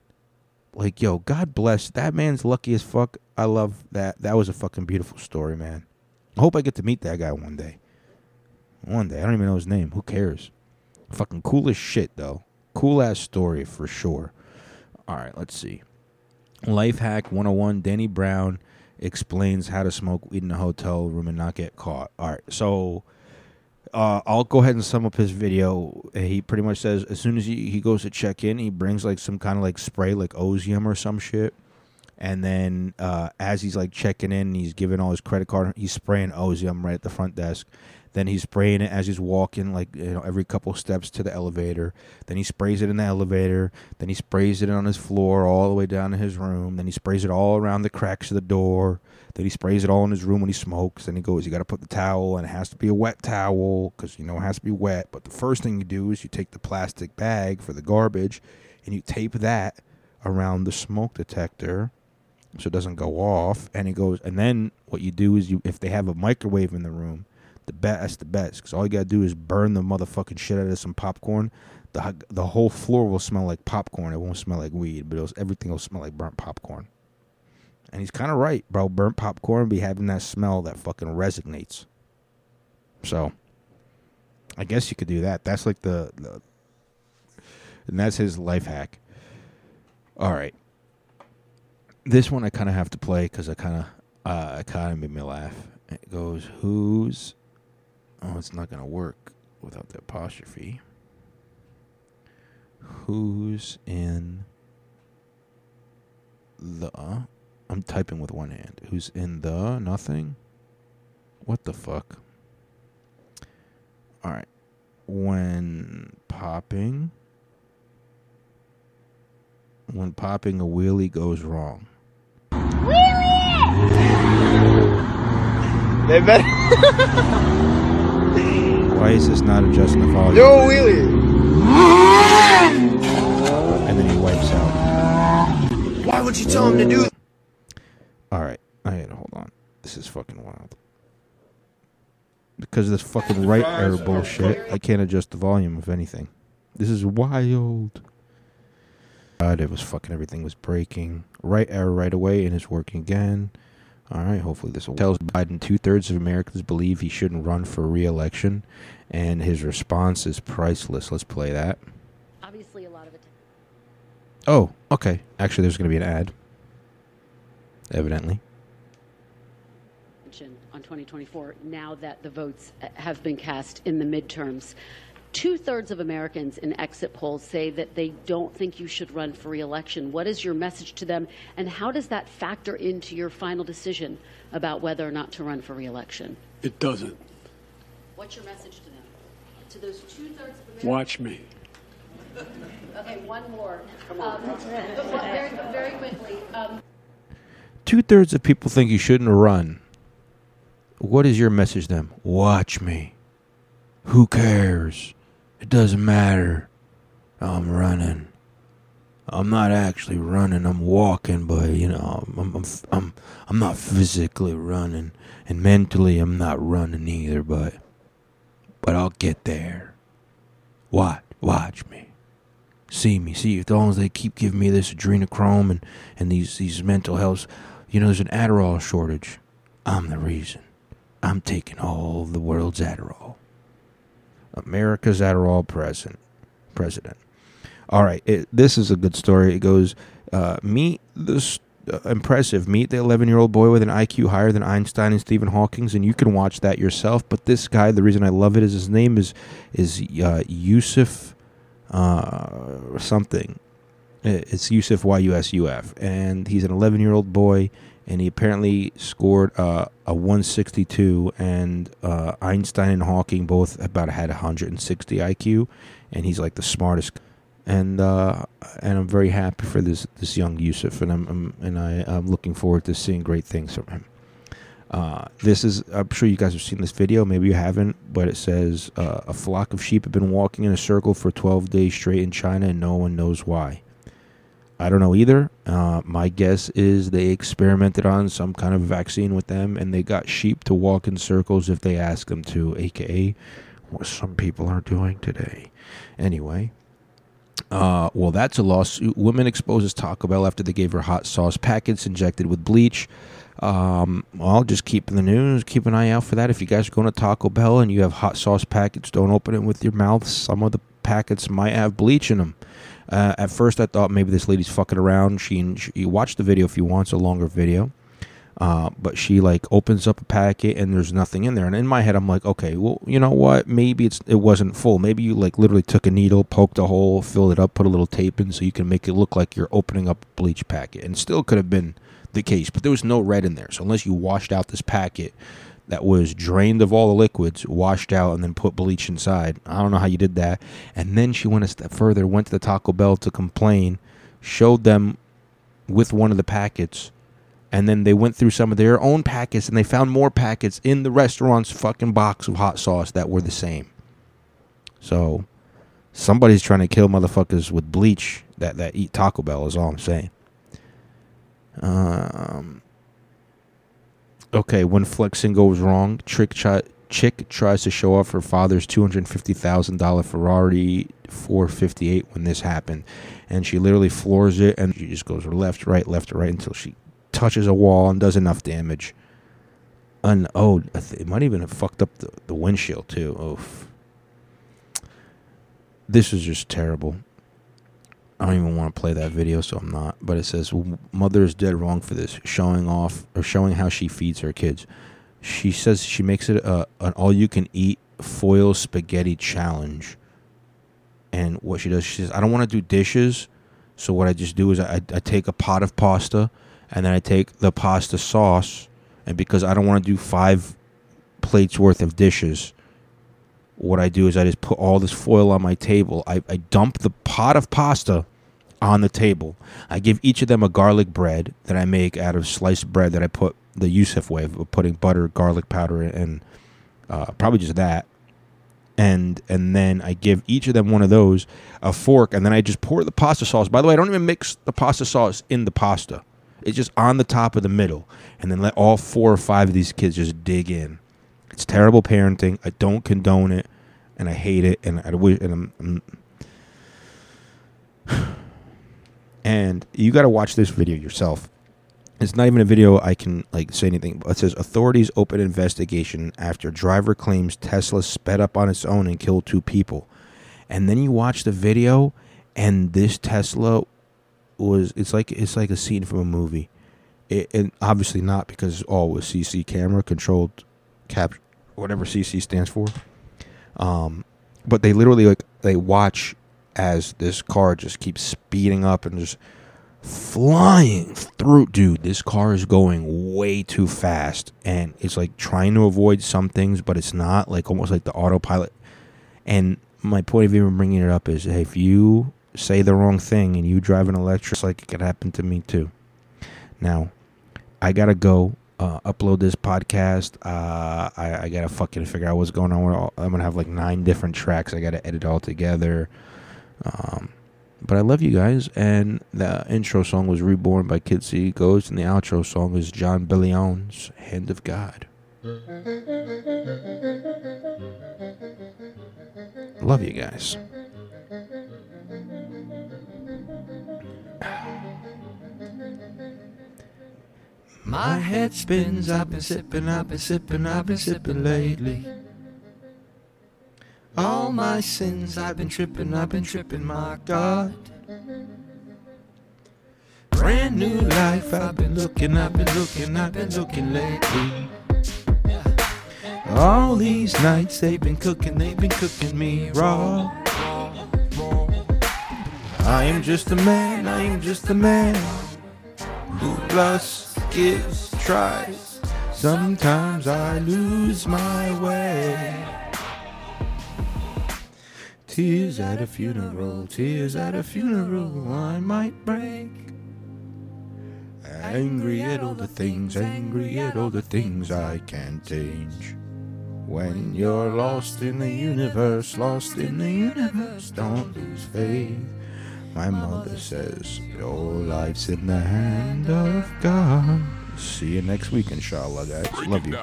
Like, yo, God bless that man's lucky as fuck. I love that. That was a fucking beautiful story, man. I hope I get to meet that guy one day. One day, I don't even know his name. Who cares? Fucking cool as shit though. Cool ass story for sure. All right, let's see. Life hack 101 Danny Brown explains how to smoke weed in a hotel room and not get caught. All right. So uh, I'll go ahead and sum up his video. He pretty much says as soon as he, he goes to check in, he brings like some kind of like spray, like Ozium or some shit. And then uh, as he's like checking in, he's giving all his credit card. He's spraying Ozium right at the front desk. Then he's spraying it as he's walking, like you know, every couple steps to the elevator. Then he sprays it in the elevator. Then he sprays it on his floor all the way down to his room. Then he sprays it all around the cracks of the door. Then he sprays it all in his room when he smokes. Then he goes, you got to put the towel, and it has to be a wet towel because you know it has to be wet. But the first thing you do is you take the plastic bag for the garbage, and you tape that around the smoke detector so it doesn't go off. And he goes, and then what you do is you, if they have a microwave in the room, the best the best because all you gotta do is burn the motherfucking shit out of some popcorn. The the whole floor will smell like popcorn. It won't smell like weed, but everything will smell like burnt popcorn. And he's kind of right, bro. Burnt popcorn be having that smell that fucking resonates. So, I guess you could do that. That's like the, the and that's his life hack. All right. This one I kind of have to play because I kind of uh, it kind of made me laugh. It goes, "Who's Oh, it's not going to work without the apostrophe. Who's in the. I'm typing with one hand. Who's in the nothing? What the fuck? Alright. When popping. When popping a wheelie goes wrong. Wheelie! They better. Why is this not adjusting the volume? Yo, wheelie! And then he wipes out. Why would you tell him to do Alright, I gotta hold on. This is fucking wild. Because of this fucking right error bullshit, I can't adjust the volume of anything. This is wild. God, it was fucking everything was breaking. Right error right away and it's working again. All right, hopefully this will tells Biden two thirds of Americans believe he shouldn't run for re-election, and his response is priceless. Let's play that. Obviously, a lot of it. Oh, okay. Actually, there's going to be an ad. Evidently. On 2024, now that the votes have been cast in the midterms, Two thirds of Americans in exit polls say that they don't think you should run for reelection. What is your message to them, and how does that factor into your final decision about whether or not to run for reelection? It doesn't. What's your message to them? To those two thirds of Americans? Watch me. Okay, one more. Come on. Um, very, very quickly. Um, Two thirds of people think you shouldn't run. What is your message to them? Watch me. Who cares? It doesn't matter. I'm running. I'm not actually running. I'm walking, but you know, I'm I'm I'm, I'm not physically running, and mentally I'm not running either. But but I'll get there. Watch, watch me. See me. See as long as they keep giving me this adrenochrome and and these these mental health. You know, there's an Adderall shortage. I'm the reason. I'm taking all the world's Adderall. America's Adderall president. president. All right, it, this is a good story. It goes, uh, meet this uh, impressive. Meet the 11 year old boy with an IQ higher than Einstein and Stephen Hawking's, and you can watch that yourself. But this guy, the reason I love it is his name is is uh, Yusuf uh, something. It's Yusuf Y U S U F, and he's an 11 year old boy, and he apparently scored uh, a 162, and uh, Einstein and Hawking both about had 160 IQ, and he's like the smartest and uh, and I'm very happy for this this young Yusuf, and I'm, I'm and I I'm looking forward to seeing great things from him. Uh, this is I'm sure you guys have seen this video, maybe you haven't, but it says uh, a flock of sheep have been walking in a circle for 12 days straight in China, and no one knows why. I don't know either. Uh, my guess is they experimented on some kind of vaccine with them, and they got sheep to walk in circles if they ask them to, aka what some people are doing today. Anyway, uh, well, that's a lawsuit. Woman exposes Taco Bell after they gave her hot sauce packets injected with bleach. Um, I'll just keep in the news. Keep an eye out for that. If you guys are going to Taco Bell and you have hot sauce packets, don't open it with your mouth. Some of the packets might have bleach in them. Uh, at first, I thought maybe this lady's fucking around. She, she watch the video if you want. It's a longer video. Uh, but she like opens up a packet and there's nothing in there. And in my head, I'm like, okay, well, you know what? Maybe it's it wasn't full. Maybe you like literally took a needle, poked a hole, filled it up, put a little tape in, so you can make it look like you're opening up a bleach packet. And still could have been the case, but there was no red in there. So unless you washed out this packet that was drained of all the liquids, washed out, and then put bleach inside, I don't know how you did that. And then she went a step further, went to the Taco Bell to complain, showed them with one of the packets and then they went through some of their own packets and they found more packets in the restaurant's fucking box of hot sauce that were the same. So somebody's trying to kill motherfuckers with bleach that, that eat Taco Bell is all I'm saying. Um Okay, when flexing goes wrong, trick chi- chick tries to show off her father's two hundred fifty thousand dollar Ferrari four fifty eight when this happened, and she literally floors it and she just goes left, right, left, right until she touches a wall and does enough damage. And oh, it might even have fucked up the, the windshield too. Oof. This is just terrible. I don't even want to play that video, so I'm not. But it says mother is dead wrong for this, showing off or showing how she feeds her kids. She says she makes it a, an all-you-can-eat foil spaghetti challenge. And what she does, she says, "I don't want to do dishes, so what I just do is I, I take a pot of pasta." and then I take the pasta sauce, and because I don't want to do five plates worth of dishes, what I do is I just put all this foil on my table. I, I dump the pot of pasta on the table. I give each of them a garlic bread that I make out of sliced bread that I put the Yusuf way of putting butter, garlic powder, and uh, probably just that. And and then I give each of them one of those, a fork, and then I just pour the pasta sauce. By the way, I don't even mix the pasta sauce in the pasta. It's just on the top of the middle, and then let all four or five of these kids just dig in. It's terrible parenting. I don't condone it, and I hate it, and I wish. And I'm, I'm and you got to watch this video yourself. It's not even a video I can like say anything. But It says authorities open investigation after driver claims Tesla sped up on its own and killed two people. And then you watch the video, and this Tesla was it's like it's like a scene from a movie. It, and obviously not because all was CC camera controlled cap whatever CC stands for. Um, but they literally like they watch as this car just keeps speeding up and just flying through dude this car is going way too fast and it's like trying to avoid some things but it's not like almost like the autopilot and my point of even bringing it up is hey, if you say the wrong thing and you drive an electric, like it could happen to me too. Now, I gotta go uh, upload this podcast. Uh, I, I, gotta fucking figure out what's going on. I'm gonna have like nine different tracks. I gotta edit all together. Um, but I love you guys, and the intro song was "Reborn" by Kid Ghost, and the outro song is Jon Bellion's "Hand of God." Love you guys. My head spins, I've been sipping, I've been sipping, I've been sipping lately. All my sins, I've been tripping, I've been tripping, my God. Brand new life, I've been looking, I've been looking, I've been looking lately. All these nights they've been cooking, they've been cooking me raw. I am just a man, I am just a man who loves, gives, tries. Sometimes I lose my way. Tears at a funeral, tears at a funeral, I might break. Angry at all the things, angry at all the things I can't change. When you're lost in the universe, lost in the universe, don't lose faith. My mother says, Your life's in the hand of God. See you next week, inshallah, guys. Love you.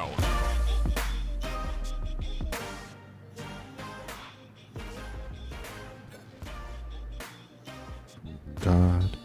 God